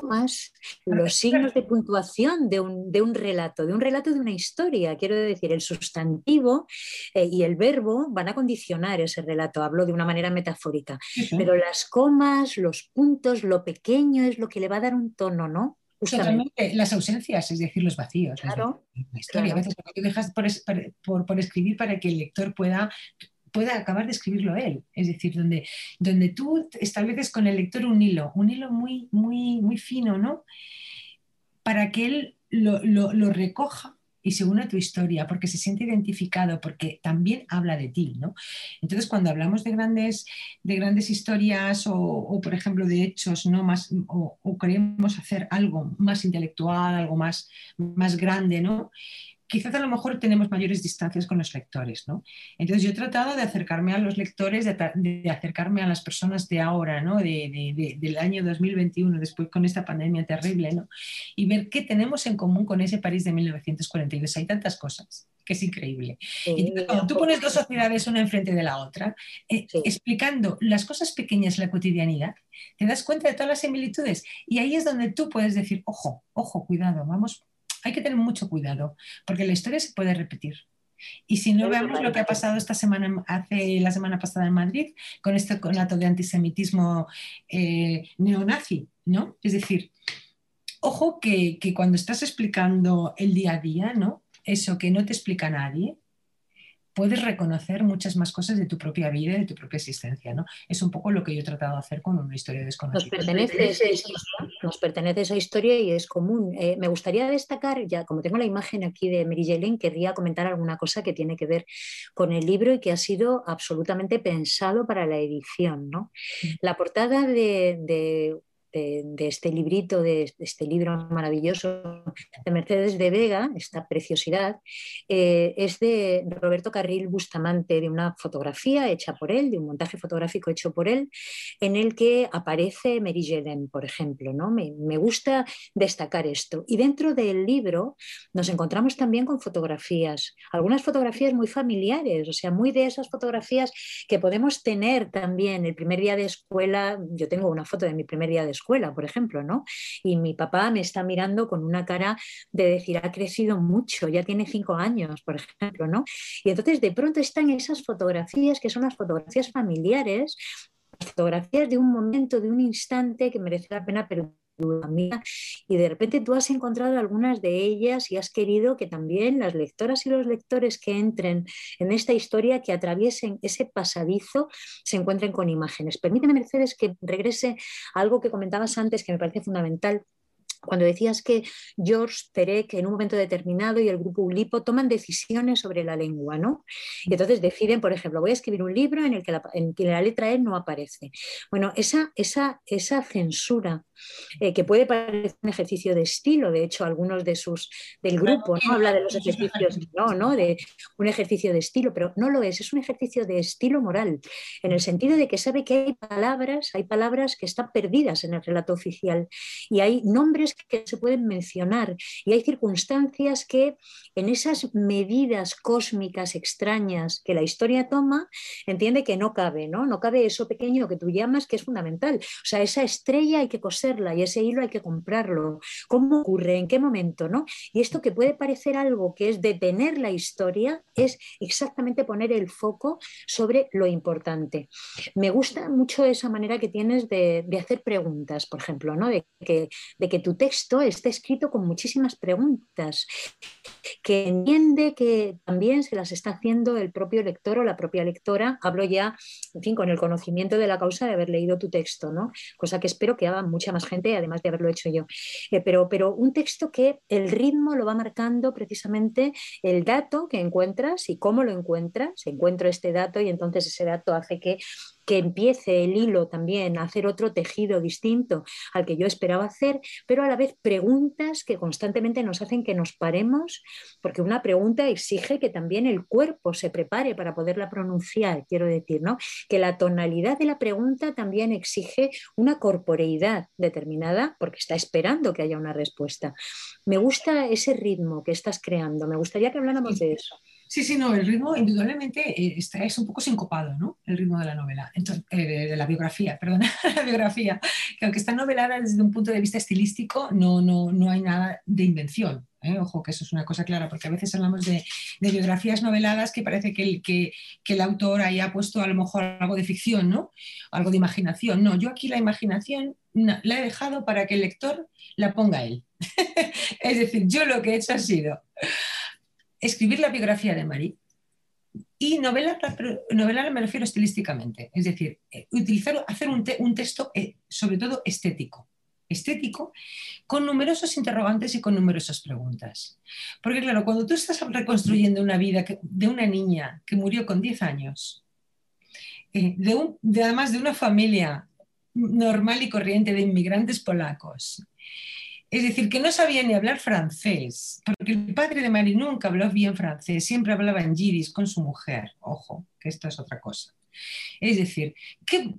más los signos de puntuación de un, de un, relato, de un relato de una historia. Quiero decir, el sustantivo eh, y el verbo van a condicionar ese relato. Hablo de una manera metafórica. Pero las comas, los puntos, lo pequeño es lo que le va a dar un tono, ¿no? Totalmente. Las ausencias, es decir, los vacíos. Claro. La historia, a veces lo que dejas por, por, escribir para que el lector pueda pueda acabar de escribirlo él. Es decir, donde, donde tú estableces con el lector un hilo, un hilo muy, muy, muy fino, ¿no? Para que él lo, lo, recoja y se une a tu historia, porque se siente identificado, porque también habla de ti, ¿no? Entonces, cuando hablamos de grandes, de grandes historias o, por ejemplo, de hechos, ¿no? Más, o, o, queremos hacer algo más intelectual, algo más, más grande, ¿no? Quizás a lo mejor tenemos mayores distancias con los lectores, ¿no? Entonces yo he tratado de acercarme a los lectores, de, acercarme a las personas de ahora, ¿no? De, del año 2021, después con esta pandemia terrible, ¿no? Y ver qué tenemos en común con ese París de 1942. Hay tantas cosas que es increíble. y cuando tú pones dos sociedades una enfrente de la otra, eh, explicando las cosas pequeñas, la cotidianidad, te das cuenta de todas las similitudes. Y ahí es donde tú puedes decir, ojo, ojo, cuidado, vamos hay que tener mucho cuidado, porque la historia se puede repetir. Y si no veamos lo que ha pasado esta semana, hace la semana pasada en Madrid, con este conato de antisemitismo eh, neonazi, ¿no? Es decir, ojo que, que, cuando estás explicando el día a día, ¿no? Eso que no te explica nadie, puedes reconocer muchas más cosas de tu propia vida y de tu propia existencia. ¿no? Es un poco lo que yo he tratado de hacer con una historia desconocida. Nos pertenece esa historia, nos pertenece esa historia y es común. Eh, me gustaría destacar, ya como tengo la imagen aquí de Mary Jane, querría comentar alguna cosa que tiene que ver con el libro y que ha sido absolutamente pensado para la edición. ¿no? Mm. La portada de, de de, este librito, de, este libro maravilloso de Mercedes de Vega, esta preciosidad, eh, es de Roberto Carril Bustamante, de una fotografía hecha por él, de un montaje fotográfico hecho por él, en el que aparece Mary Jelen, por ejemplo. ¿no? Me, me gusta destacar esto. Y dentro del libro nos encontramos también con fotografías, algunas fotografías muy familiares, o sea, muy de esas fotografías que podemos tener también el primer día de escuela. Yo tengo una foto de mi primer día de escuela por ejemplo, ¿no? Y mi papá me está mirando con una cara de decir, ha crecido mucho, ya tiene cinco años, por ejemplo, ¿no? Y entonces de pronto están esas fotografías que son las fotografías familiares, fotografías de un momento, de un instante que merece la pena y de repente tú has encontrado algunas de ellas y has querido que también las lectoras y los lectores que entren en esta historia, que atraviesen ese pasadizo, se encuentren con imágenes. Permíteme, Mercedes, que regrese a algo que comentabas antes que me parece fundamental cuando decías que George Perec en un momento determinado y el grupo Ulipo toman decisiones sobre la lengua, ¿no? Y entonces deciden, por ejemplo, voy a escribir un libro en el que la, en que la letra E no aparece. Bueno, esa, esa, esa censura eh, que puede parecer un ejercicio de estilo, de hecho, algunos de sus del grupo no habla de los ejercicios, no, no, de un ejercicio de estilo, pero no lo es, es un ejercicio de estilo moral, en el sentido de que sabe que hay palabras, hay palabras que están perdidas en el relato oficial y hay nombres que se pueden mencionar y hay circunstancias que en esas medidas cósmicas extrañas que la historia toma, entiende que no cabe, ¿no? No cabe eso pequeño que tú llamas que es fundamental. O sea, esa estrella hay que coser y ese hilo hay que comprarlo. ¿Cómo ocurre? ¿En qué momento? ¿no? Y esto que puede parecer algo que es detener la historia es exactamente poner el foco sobre lo importante. Me gusta mucho esa manera que tienes de, hacer preguntas, por ejemplo, ¿no? de, que, de que tu texto está escrito con muchísimas preguntas que entiende que también se las está haciendo el propio lector o la propia lectora. Hablo ya, en fin, con el conocimiento de la causa de haber leído tu texto, ¿no? Cosa que espero que haga mucha más gente, además de haberlo hecho yo. Eh, pero, pero un texto que el ritmo lo va marcando precisamente el dato que encuentras y cómo lo encuentras. Encuentro este dato y entonces ese dato hace que que empiece el hilo también a hacer otro tejido distinto al que yo esperaba hacer, pero a la vez preguntas que constantemente nos hacen que nos paremos, porque una pregunta exige que también el cuerpo se prepare para poderla pronunciar, quiero decir, ¿no? Que la tonalidad de la pregunta también exige una corporeidad determinada, porque está esperando que haya una respuesta. Me gusta ese ritmo que estás creando, me gustaría que habláramos de eso. Sí, sí, no, el ritmo indudablemente eh, está, es un poco sincopado, ¿no? El ritmo de la novela, Entonces, eh, de, la biografía, perdón, la biografía, que aunque está novelada desde un punto de vista estilístico, no, no, no hay nada de invención. ¿eh? Ojo, que eso es una cosa clara, porque a veces hablamos de, biografías noveladas que parece que el, que, que el autor haya puesto a lo mejor algo de ficción, ¿no? Algo de imaginación. No, yo aquí la imaginación la he dejado para que el lector la ponga él. es decir, yo lo que he hecho ha sido escribir la biografía de Marie y novelarla, novelarla me refiero estilísticamente, es decir, eh, utilizar, hacer un, texto eh, sobre todo estético, estético, con numerosos interrogantes y con numerosas preguntas. Porque claro, cuando tú estás reconstruyendo una vida de una niña que murió con 10 años, eh, de, además de una familia normal y corriente de inmigrantes polacos, es decir, que no sabía ni hablar francés, porque el padre de Mari nunca habló bien francés, siempre hablaba en yiddish con su mujer. Ojo, que esto es otra cosa. Es decir, ¿qué,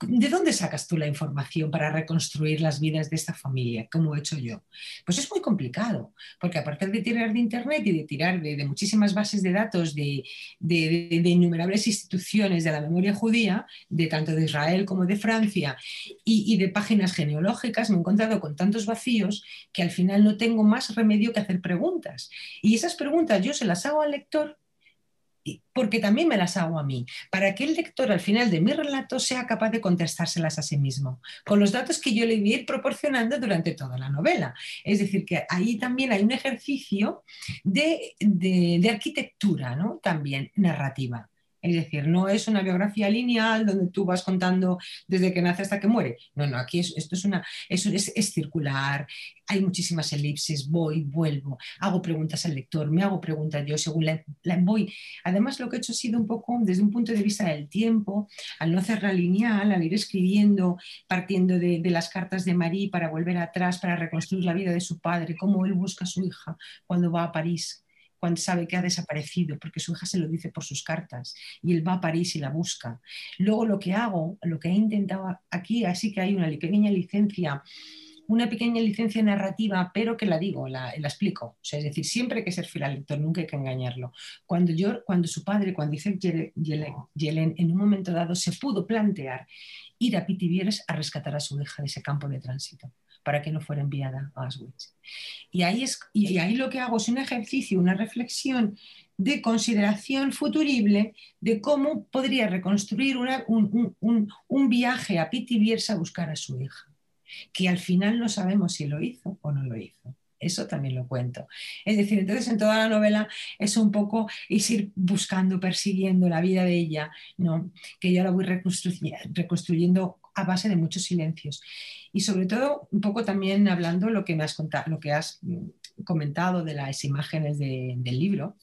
¿de dónde sacas tú la información para reconstruir las vidas de esta familia, como he hecho yo? Pues es muy complicado, porque aparte de tirar de Internet y de tirar de, muchísimas bases de datos de, innumerables instituciones de la memoria judía, de tanto de Israel como de Francia, y, y de páginas genealógicas, me he encontrado con tantos vacíos que al final no tengo más remedio que hacer preguntas. Y esas preguntas yo se las hago al lector porque también me las hago a mí, para que el lector al final de mi relato sea capaz de contestárselas a sí mismo, con los datos que yo le voy a ir proporcionando durante toda la novela. Es decir, que ahí también hay un ejercicio de, de arquitectura, ¿no? también narrativa. Es decir, no es una biografía lineal donde tú vas contando desde que nace hasta que muere. No, no, aquí esto es, una, es, es, circular, hay muchísimas elipsis, voy, vuelvo, hago preguntas al lector, me hago preguntas yo según la, voy. Además, lo que he hecho ha sido un poco desde un punto de vista del tiempo, al no hacerla lineal, al ir escribiendo, partiendo de, de las cartas de Marie para volver atrás, para reconstruir la vida de su padre, cómo él busca a su hija cuando va a París cuando sabe que ha desaparecido, porque su hija se lo dice por sus cartas y él va a París y la busca. Luego lo que hago, lo que he intentado aquí, así que hay una pequeña licencia una pequeña licencia narrativa, pero que la digo, la, explico. es decir, siempre hay que ser fiel al lector, nunca hay que engañarlo. Cuando, yo, cuando su padre, cuando dice Yelen, en un momento dado se pudo plantear ir a Pitibieres a rescatar a su hija de ese campo de tránsito para que no fuera enviada a Auschwitz. Y ahí, es, y ahí lo que hago es un ejercicio, una reflexión de consideración futurible de cómo podría reconstruir un, un, viaje a Pitibiersa a buscar a su hija, que al final no sabemos si lo hizo o no lo hizo. Eso también lo cuento. Es decir, entonces en toda la novela es un poco ir buscando, persiguiendo la vida de ella, ¿no? que yo la voy reconstruyendo a base de muchos silencios. Y sobre todo, un poco también hablando lo que me has, contado, lo que has mm, comentado de las imágenes del libro,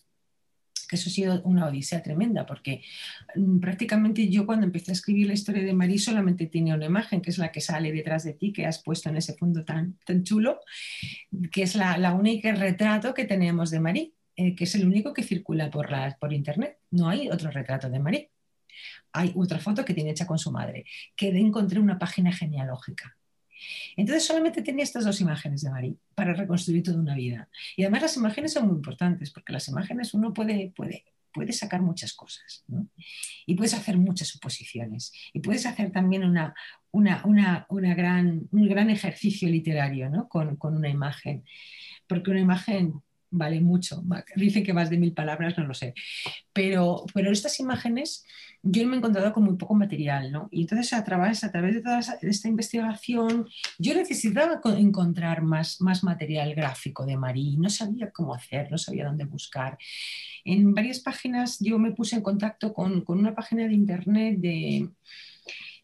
que eso ha sido una odisea tremenda, porque mm, prácticamente yo cuando empecé a escribir la historia de Marí solamente tenía una imagen, que es la que sale detrás de ti, que has puesto en ese fondo tan, tan chulo, que es la, única retrato que tenemos de Marí, eh, que es el único que circula por, la, por internet. No hay otro retrato de Marí hay otra foto que tiene hecha con su madre, que encontré una página genealógica. Entonces solamente tenía estas dos imágenes de Marí para reconstruir toda una vida. Y además las imágenes son muy importantes porque las imágenes uno puede, puede, puede sacar muchas cosas y puedes hacer muchas suposiciones y puedes hacer también una, una, gran, un gran ejercicio literario con, con una imagen. Porque una imagen vale mucho. Dicen que más de mil palabras, no lo sé. Pero, pero estas imágenes yo me he encontrado con muy poco material, ¿no? Y entonces a través, a través de toda esta investigación, yo necesitaba encontrar más, más material gráfico de Marie. No sabía cómo hacer, no sabía dónde buscar. En varias páginas yo me puse en contacto con, con una página de internet de,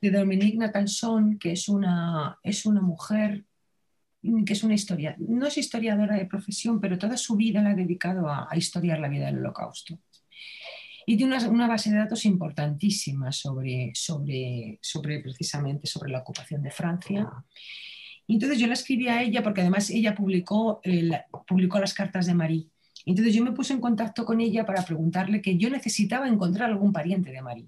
de Dominique Natanson, que es una, es una mujer que es una historia, no es historiadora de profesión, pero toda su vida la ha dedicado a, historiar la vida del holocausto. Y tiene una, base de datos importantísima sobre, sobre, sobre precisamente sobre la ocupación de Francia. Y entonces yo la escribí a ella porque además ella publicó, publicó las cartas de Marie. Entonces yo me puse en contacto con ella para preguntarle que yo necesitaba encontrar algún pariente de Marie.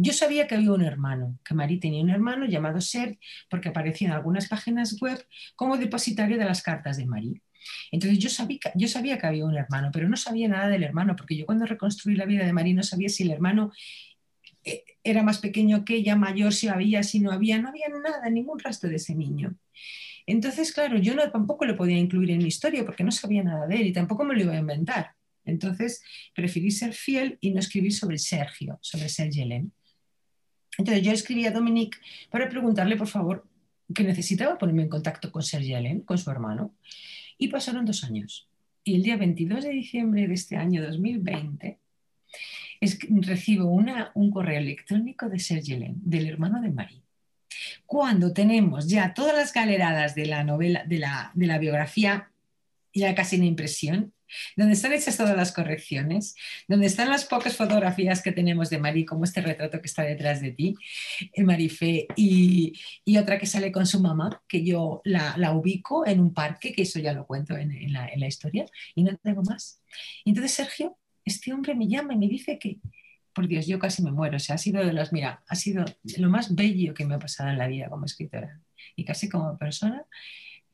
Yo sabía que había un hermano, que Marie tenía un hermano llamado Serge, porque aparecía en algunas páginas web como depositario de las cartas de Marie. Entonces yo sabía, yo sabía que había un hermano, pero no sabía nada del hermano, porque yo cuando reconstruí la vida de Marie no sabía si el hermano eh, era más pequeño que ella, mayor, si había, si no había, no había nada, ningún rastro de ese niño. Entonces, claro, yo no, tampoco lo podía incluir en mi historia porque no sabía nada de él y tampoco me lo iba a inventar. Entonces, preferí ser fiel y no escribir sobre Sergio, sobre Sergio Helen. Entonces yo escribí a Dominique para preguntarle, por favor, que necesitaba ponerme en contacto con Serge Allen, con su hermano. Y pasaron dos años. Y el día 22 de diciembre de este año 2020 recibo una, un correo electrónico de Serge Allen, del hermano de Marie. Cuando tenemos ya todas las galeradas de la novela, de la, de la biografía, ya casi en impresión, donde están hechas todas las correcciones, donde están las pocas fotografías que tenemos de Mari, como este retrato que está detrás de ti, eh, Marife, y, y otra que sale con su mamá, que yo la, ubico en un parque, que eso ya lo cuento en, la, historia, y no tengo más. entonces Sergio, este hombre me llama y me dice que, por Dios, yo casi me muero, o ha sido de los, mira, ha sido lo más bello que me ha pasado en la vida como escritora y casi como persona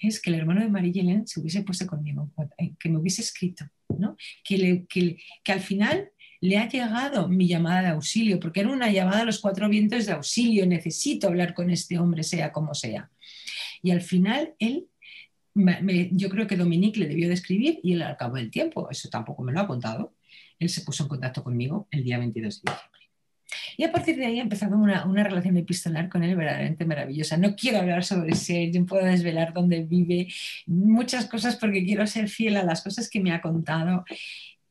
es que el hermano de María se hubiese puesto conmigo, que me hubiese escrito, ¿no? que al final le ha llegado mi llamada de auxilio, porque era una llamada a los cuatro vientos de auxilio, necesito hablar con este hombre, sea como sea. Y al final él, yo creo que Dominique le debió de escribir y él al cabo del tiempo, eso tampoco me lo ha contado, él se puso en contacto conmigo el día 22 de diciembre. Y a partir de ahí he empezado una, una, relación epistolar con él verdaderamente maravillosa. No quiero hablar sobre Sergio, puedo desvelar dónde vive, muchas cosas porque quiero ser fiel a las cosas que me ha contado.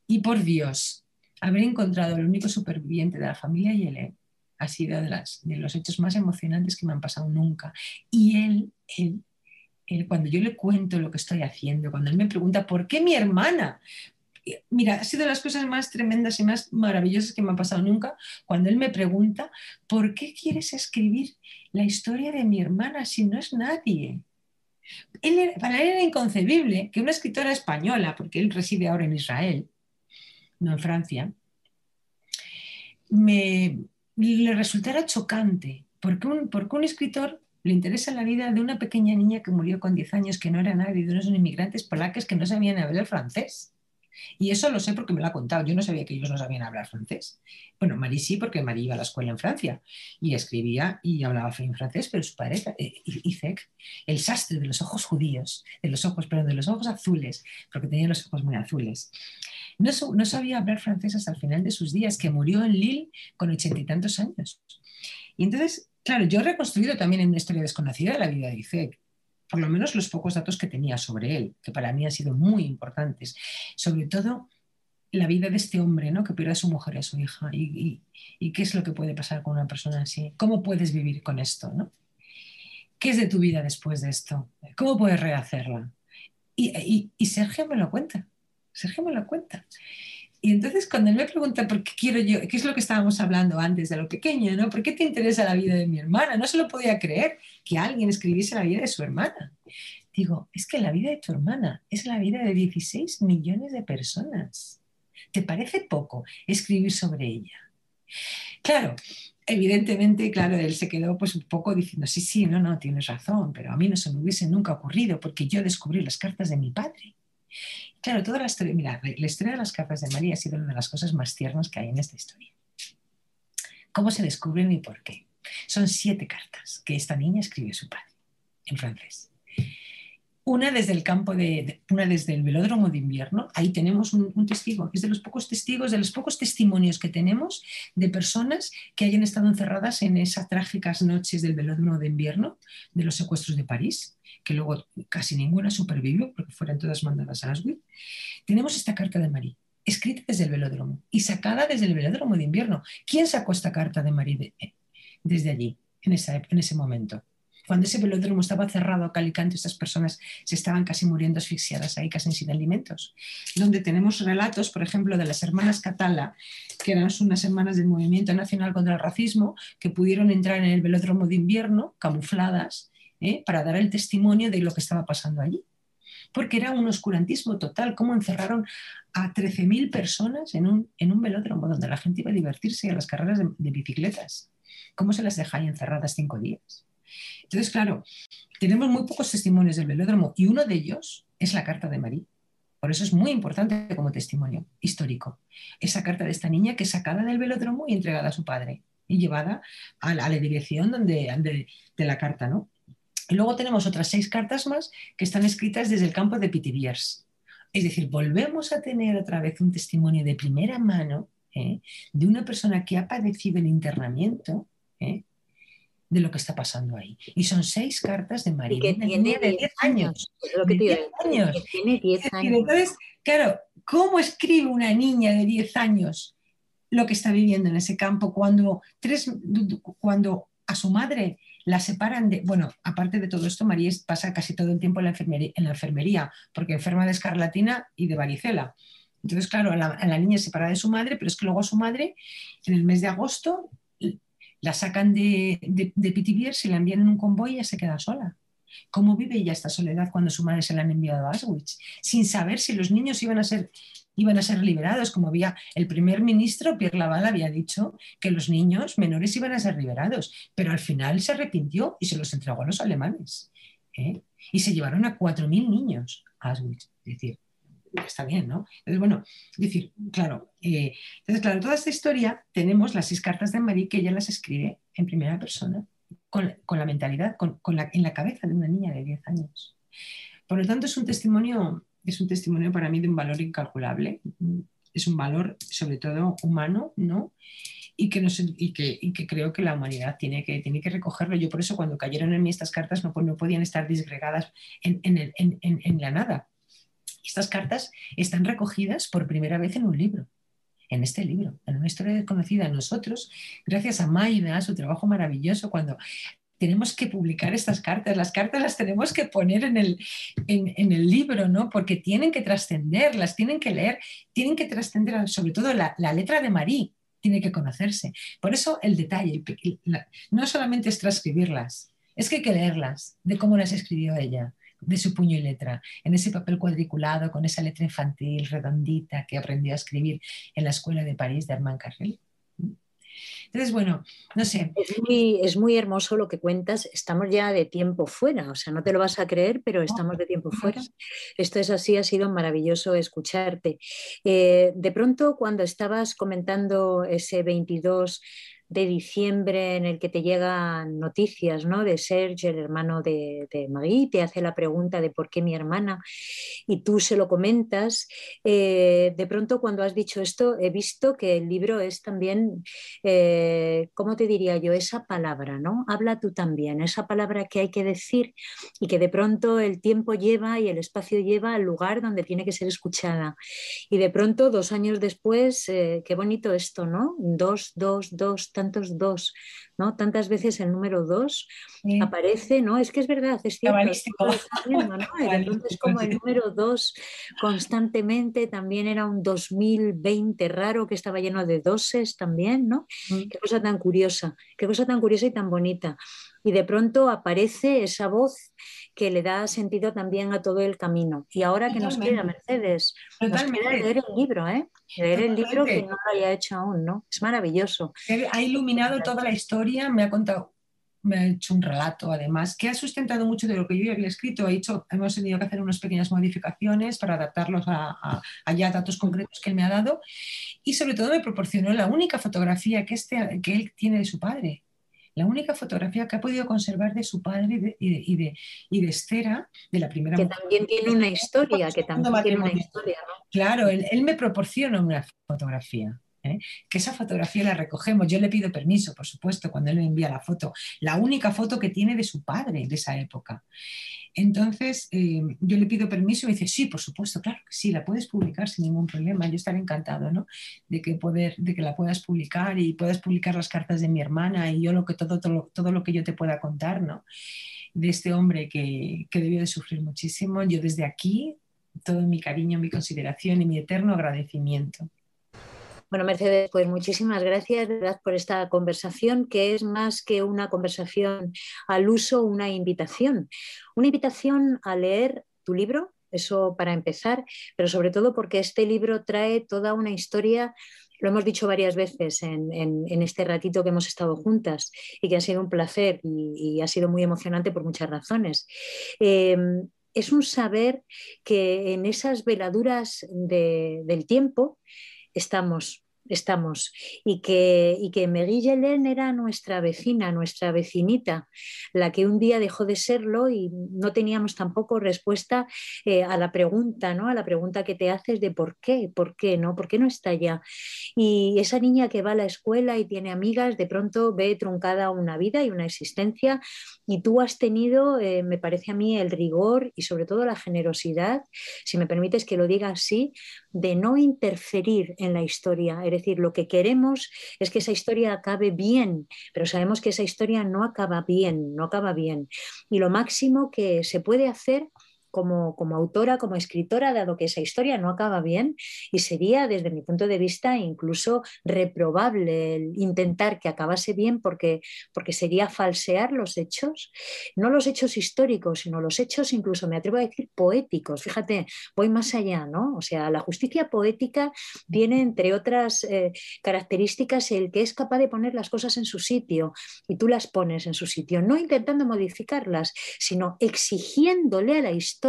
Y por Dios, haber encontrado el único superviviente de la familia Yele ha sido de, de los hechos más emocionantes que me han pasado nunca. Y él, él, él, cuando yo le cuento lo que estoy haciendo, cuando él me pregunta, ¿por qué mi hermana? Mira, ha sido las cosas más tremendas y más maravillosas que me han pasado nunca cuando él me pregunta, ¿por qué quieres escribir la historia de mi hermana si no es nadie? para él era inconcebible que una escritora española, porque él reside ahora en Israel, no en Francia, me, le resultara chocante, porque un, porque un escritor le interesa la vida de una pequeña niña que murió con 10 años, que no era nadie, de unos inmigrantes polacos que no sabían hablar francés. Y eso lo sé porque me lo ha contado. Yo no sabía que ellos no sabían hablar francés. Bueno, Marie sí, porque Marie iba a la escuela en Francia y escribía y hablaba francés, pero su padre, eh, Isaac, el sastre de los ojos judíos, de los ojos, perdón, de los ojos azules, porque tenía los ojos muy azules, no, no sabía hablar francés hasta el final de sus días, que murió en Lille con ochenta y tantos años. Y entonces, claro, yo he reconstruido también en una historia desconocida de la vida de Isaac por lo menos los pocos datos que tenía sobre él, que para mí han sido muy importantes. Sobre todo la vida de este hombre, ¿no? Que pierde a su mujer y a su hija. Y, qué es lo que puede pasar con una persona así. ¿Cómo puedes vivir con esto, ¿no? ¿Qué es de tu vida después de esto? ¿Cómo puedes rehacerla? Y, y Sergio me lo cuenta. Sergio me lo cuenta. Y entonces cuando él me pregunta por qué quiero yo, qué es lo que estábamos hablando antes de lo pequeño, ¿no? ¿Por qué te interesa la vida de mi hermana? No se lo podía creer que alguien escribiese la vida de su hermana. Digo, es que la vida de tu hermana es la vida de 16 millones de personas. ¿Te parece poco escribir sobre ella? Claro, evidentemente, claro, él se quedó pues un poco diciendo, sí, sí, no, no, tienes razón, pero a mí no se me hubiese nunca ocurrido porque yo descubrí las cartas de mi padre. Claro, toda la historia, mira, la historia de las cartas de María ha sido una de las cosas más tiernas que hay en esta historia. ¿Cómo se descubren y por qué? Son siete cartas que esta niña escribe a su padre en francés. Una desde el campo de, una desde el velódromo de invierno, ahí tenemos un, testigo, es de los pocos testigos, de los pocos testimonios que tenemos de personas que hayan estado encerradas en esas trágicas noches del velódromo de invierno, de los secuestros de París, que luego casi ninguna supervivió porque fueron todas mandadas a Auschwitz. Tenemos esta carta de Marie, escrita desde el velódromo y sacada desde el velódromo de invierno. ¿Quién sacó esta carta de Marie eh, desde allí, en, en ese momento? Cuando ese velódromo estaba cerrado a calicanto, estas personas se estaban casi muriendo asfixiadas ahí, casi sin alimentos. Donde tenemos relatos, por ejemplo, de las hermanas Catala, que eran unas hermanas del Movimiento Nacional contra el Racismo, que pudieron entrar en el velódromo de invierno, camufladas, ¿eh? para dar el testimonio de lo que estaba pasando allí. Porque era un oscurantismo total, cómo encerraron a 13.000 personas en un, en un velódromo donde la gente iba a divertirse a las carreras de, bicicletas. ¿Cómo se las deja encerradas cinco días? Entonces, claro, tenemos muy pocos testimonios del velódromo y uno de ellos es la carta de María. Por eso es muy importante como testimonio histórico. Esa carta de esta niña que es sacada del velódromo y entregada a su padre y llevada a la, dirección donde, de, la carta. ¿no? Y luego tenemos otras seis cartas más que están escritas desde el campo de Pithiviers. Es decir, volvemos a tener otra vez un testimonio de primera mano ¿eh? de una persona que ha padecido el internamiento ¿eh? De lo que está pasando ahí. Y son seis cartas de María. Que tiene 10 años. años. Tiene 10 años. Entonces, claro, ¿cómo escribe una niña de 10 años lo que está viviendo en ese campo cuando, tres, cuando a su madre la separan de, bueno, aparte de todo esto, María pasa casi todo el tiempo en la enfermería, en la enfermería porque enferma de escarlatina y de varicela. Entonces, claro, a la, a la, niña separada de su madre, pero es que luego a su madre, en el mes de agosto, la sacan de, de, de y la envían en un convoy y ella se queda sola. ¿Cómo vive ella esta soledad cuando su madre se la han enviado a Auschwitz? Sin saber si los niños iban a ser, iban a ser liberados, como había el primer ministro, Pierre Laval, había dicho que los niños menores iban a ser liberados, pero al final se arrepintió y se los entregó a los alemanes. ¿eh? Y se llevaron a 4.000 niños a Auschwitz. Es decir, está bien, ¿no? Entonces, bueno, decir, claro, eh, entonces, claro, toda esta historia tenemos las seis cartas de Marie que ella las escribe en primera persona, con, la mentalidad, con, la, en la cabeza de una niña de 10 años. Por lo tanto, es un testimonio, es un testimonio para mí de un valor incalculable, es un valor sobre todo humano, ¿no? Y que, no y, que, y que, creo que la humanidad tiene que, tiene que recogerlo. Yo por eso cuando cayeron en mí estas cartas no, no podían estar disgregadas en, en, en, en la nada, estas cartas están recogidas por primera vez en un libro, en este libro, en una historia desconocida. Nosotros, gracias a Maida, a su trabajo maravilloso, cuando tenemos que publicar estas cartas, las cartas las tenemos que poner en el, en, el libro, ¿no? Porque tienen que trascender, las tienen que leer, tienen que trascender, sobre todo la, letra de Marí, tiene que conocerse. Por eso el detalle, no solamente es transcribirlas, es que hay que leerlas, de cómo las escribió ella, de su puño y letra, en ese papel cuadriculado con esa letra infantil redondita que aprendió a escribir en la escuela de París de Armand Carrel. Entonces, bueno, no sé. Es muy, es muy, hermoso lo que cuentas. Estamos ya de tiempo fuera, o sea, no te lo vas a creer, pero estamos de tiempo fuera. Esto es así, ha sido maravilloso escucharte. Eh, de pronto, cuando estabas comentando ese 22 de diciembre en el que te llegan noticias ¿no? de Serge, el hermano de, de Marie, te hace la pregunta de por qué mi hermana y tú se lo comentas. Eh, de pronto cuando has dicho esto he visto que el libro es también, eh, ¿cómo te diría yo? Esa palabra, ¿no? Habla tú también, esa palabra que hay que decir y que de pronto el tiempo lleva y el espacio lleva al lugar donde tiene que ser escuchada. Y de pronto, dos años después, eh, qué bonito esto, ¿no? Dos, dos, dos, tantos dos, ¿no? Tantas veces el número dos aparece, ¿no? Es que es verdad, es cierto. Entonces, como el número dos constantemente también era un 2020 raro que estaba lleno de doses también, ¿no? Qué cosa tan curiosa, qué cosa tan curiosa y tan bonita. Y de pronto aparece esa voz que le da sentido también a todo el camino. Y ahora que nos queda, Mercedes, nos queda leer el libro, ¿eh? Leer el libro que no lo haya hecho aún, ¿no? Es maravilloso. Ha iluminado toda la historia, me ha contado me ha hecho un relato, además, que ha sustentado mucho de lo que yo había escrito. He hecho, hemos tenido que hacer unas pequeñas modificaciones para adaptarlos a, ya datos concretos que él me ha dado. Y sobre todo me proporcionó la única fotografía que, este, que él tiene de su padre, la única fotografía que ha podido conservar de su padre y de, y de, Estera, de la primera Que también tiene una historia, que también tiene una historia, Claro, él, me proporciona una fotografía. ¿Eh? que esa fotografía la recogemos. Yo le pido permiso, por supuesto, cuando él me envía la foto, la única foto que tiene de su padre de esa época. Entonces, eh, yo le pido permiso y dice, sí, por supuesto, claro que sí, la puedes publicar sin ningún problema. Yo estaré encantado, ¿no? De que, poder, de que la puedas publicar y puedas publicar las cartas de mi hermana y yo lo que, todo, todo, todo lo que yo te pueda contar, ¿no? De este hombre que, que debió de sufrir muchísimo. Yo desde aquí, todo mi cariño, mi consideración y mi eterno agradecimiento. Bueno, Mercedes, pues muchísimas gracias por esta conversación, que es más que una conversación al uso, una invitación. Una invitación a leer tu libro, eso para empezar, pero sobre todo porque este libro trae toda una historia lo hemos dicho varias veces en, este ratito que hemos estado juntas y que ha sido un placer y, ha sido muy emocionante por muchas razones. Eh, es un saber que en esas veladuras del tiempo estamos estamos y que, y que era nuestra vecina, nuestra vecinita, la que un día dejó de serlo y no teníamos tampoco respuesta eh, a la pregunta, ¿no? A la pregunta que te haces de por qué, por qué, ¿no? ¿Por qué no está allá? Y esa niña que va a la escuela y tiene amigas, de pronto ve truncada una vida y una existencia y tú has tenido, eh, me parece a mí, el rigor y sobre todo la generosidad, si me permites que lo diga así, de no interferir en la historia. Decir, lo que queremos es que esa historia acabe bien, pero sabemos que esa historia no acaba bien, no acaba bien. Y lo máximo que se puede hacer como, autora, como escritora, dado que esa historia no acaba bien y sería, desde mi punto de vista, incluso reprobable intentar que acabase bien porque, porque sería falsear los hechos, no los hechos históricos, sino los hechos, incluso me atrevo a decir, poéticos. Fíjate, voy más allá, ¿no? O sea, la justicia poética tiene, entre otras eh, características, el que es capaz de poner las cosas en su sitio y tú las pones en su sitio, no intentando modificarlas, sino exigiéndole a la historia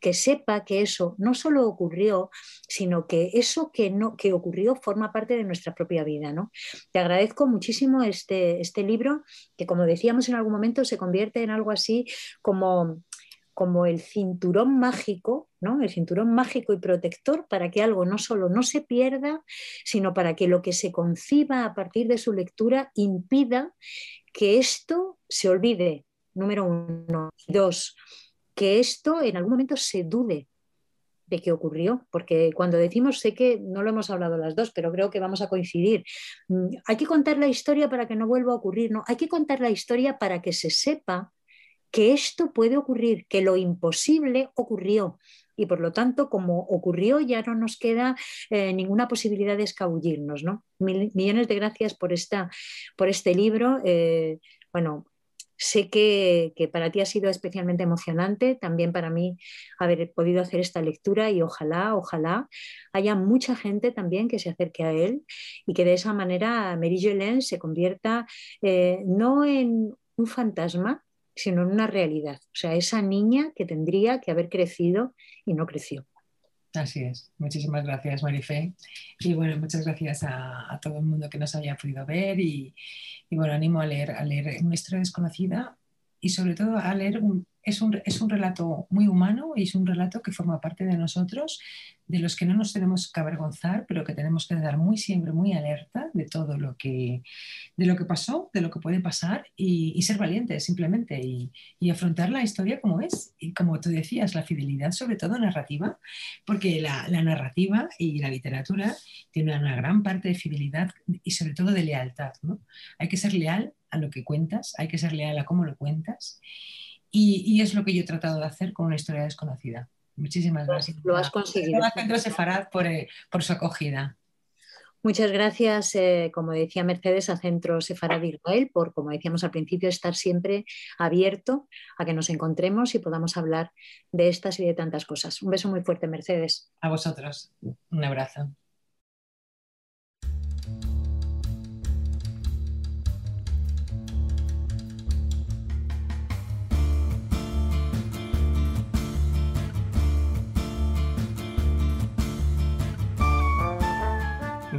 que sepa que eso no solo ocurrió, sino que eso que, no, que ocurrió forma parte de nuestra propia vida. ¿no? Te agradezco muchísimo este, este libro, que como decíamos en algún momento se convierte en algo así como como el cinturón mágico, ¿no? el cinturón mágico y protector para que algo no solo no se pierda, sino para que lo que se conciba a partir de su lectura impida que esto se olvide, número uno. Dos, que esto en algún momento se dude de qué ocurrió, porque cuando decimos, sé que no lo hemos hablado las dos, pero creo que vamos a coincidir, mm, hay que contar la historia para que no vuelva a ocurrir, no, hay que contar la historia para que se sepa que esto puede ocurrir, que lo imposible ocurrió. Y por lo tanto, como ocurrió, ya no nos queda eh, ninguna posibilidad de escabullirnos. ¿no? millones de gracias por, esta, por este libro. Eh, bueno, Sé que, para ti ha sido especialmente emocionante, también para mí haber podido hacer esta lectura y ojalá, ojalá haya mucha gente también que se acerque a él y que de esa manera Mary Jolene se convierta eh, no en un fantasma, sino en una realidad. O sea, esa niña que tendría que haber crecido y no creció. Así es. Muchísimas gracias, Marife. Y bueno, muchas gracias a, todo el mundo que nos haya podido ver y, bueno, animo a leer, a leer una historia desconocida y sobre todo a leer un, es un, es un, relato muy humano y es un relato que forma parte de nosotros, de los que no nos tenemos que avergonzar, pero que tenemos que dar muy siempre muy alerta de todo lo que, de lo que pasó, de lo que puede pasar y, ser valientes simplemente y, y, afrontar la historia como es. Y como tú decías, la fidelidad sobre todo narrativa, porque la, narrativa y la literatura tienen una gran parte de fidelidad y sobre todo de lealtad. ¿no? Hay que ser leal a lo que cuentas, hay que ser leal a cómo lo cuentas. Y, es lo que yo he tratado de hacer con una historia desconocida. Muchísimas gracias. Lo has conseguido. Centro Sefarad por, eh, por su acogida. Muchas gracias, eh, como decía Mercedes, a Centro Sefarad Israel por, como decíamos al principio, estar siempre abierto a que nos encontremos y podamos hablar de estas y de tantas cosas. Un beso muy fuerte, Mercedes. A vosotros. Un abrazo.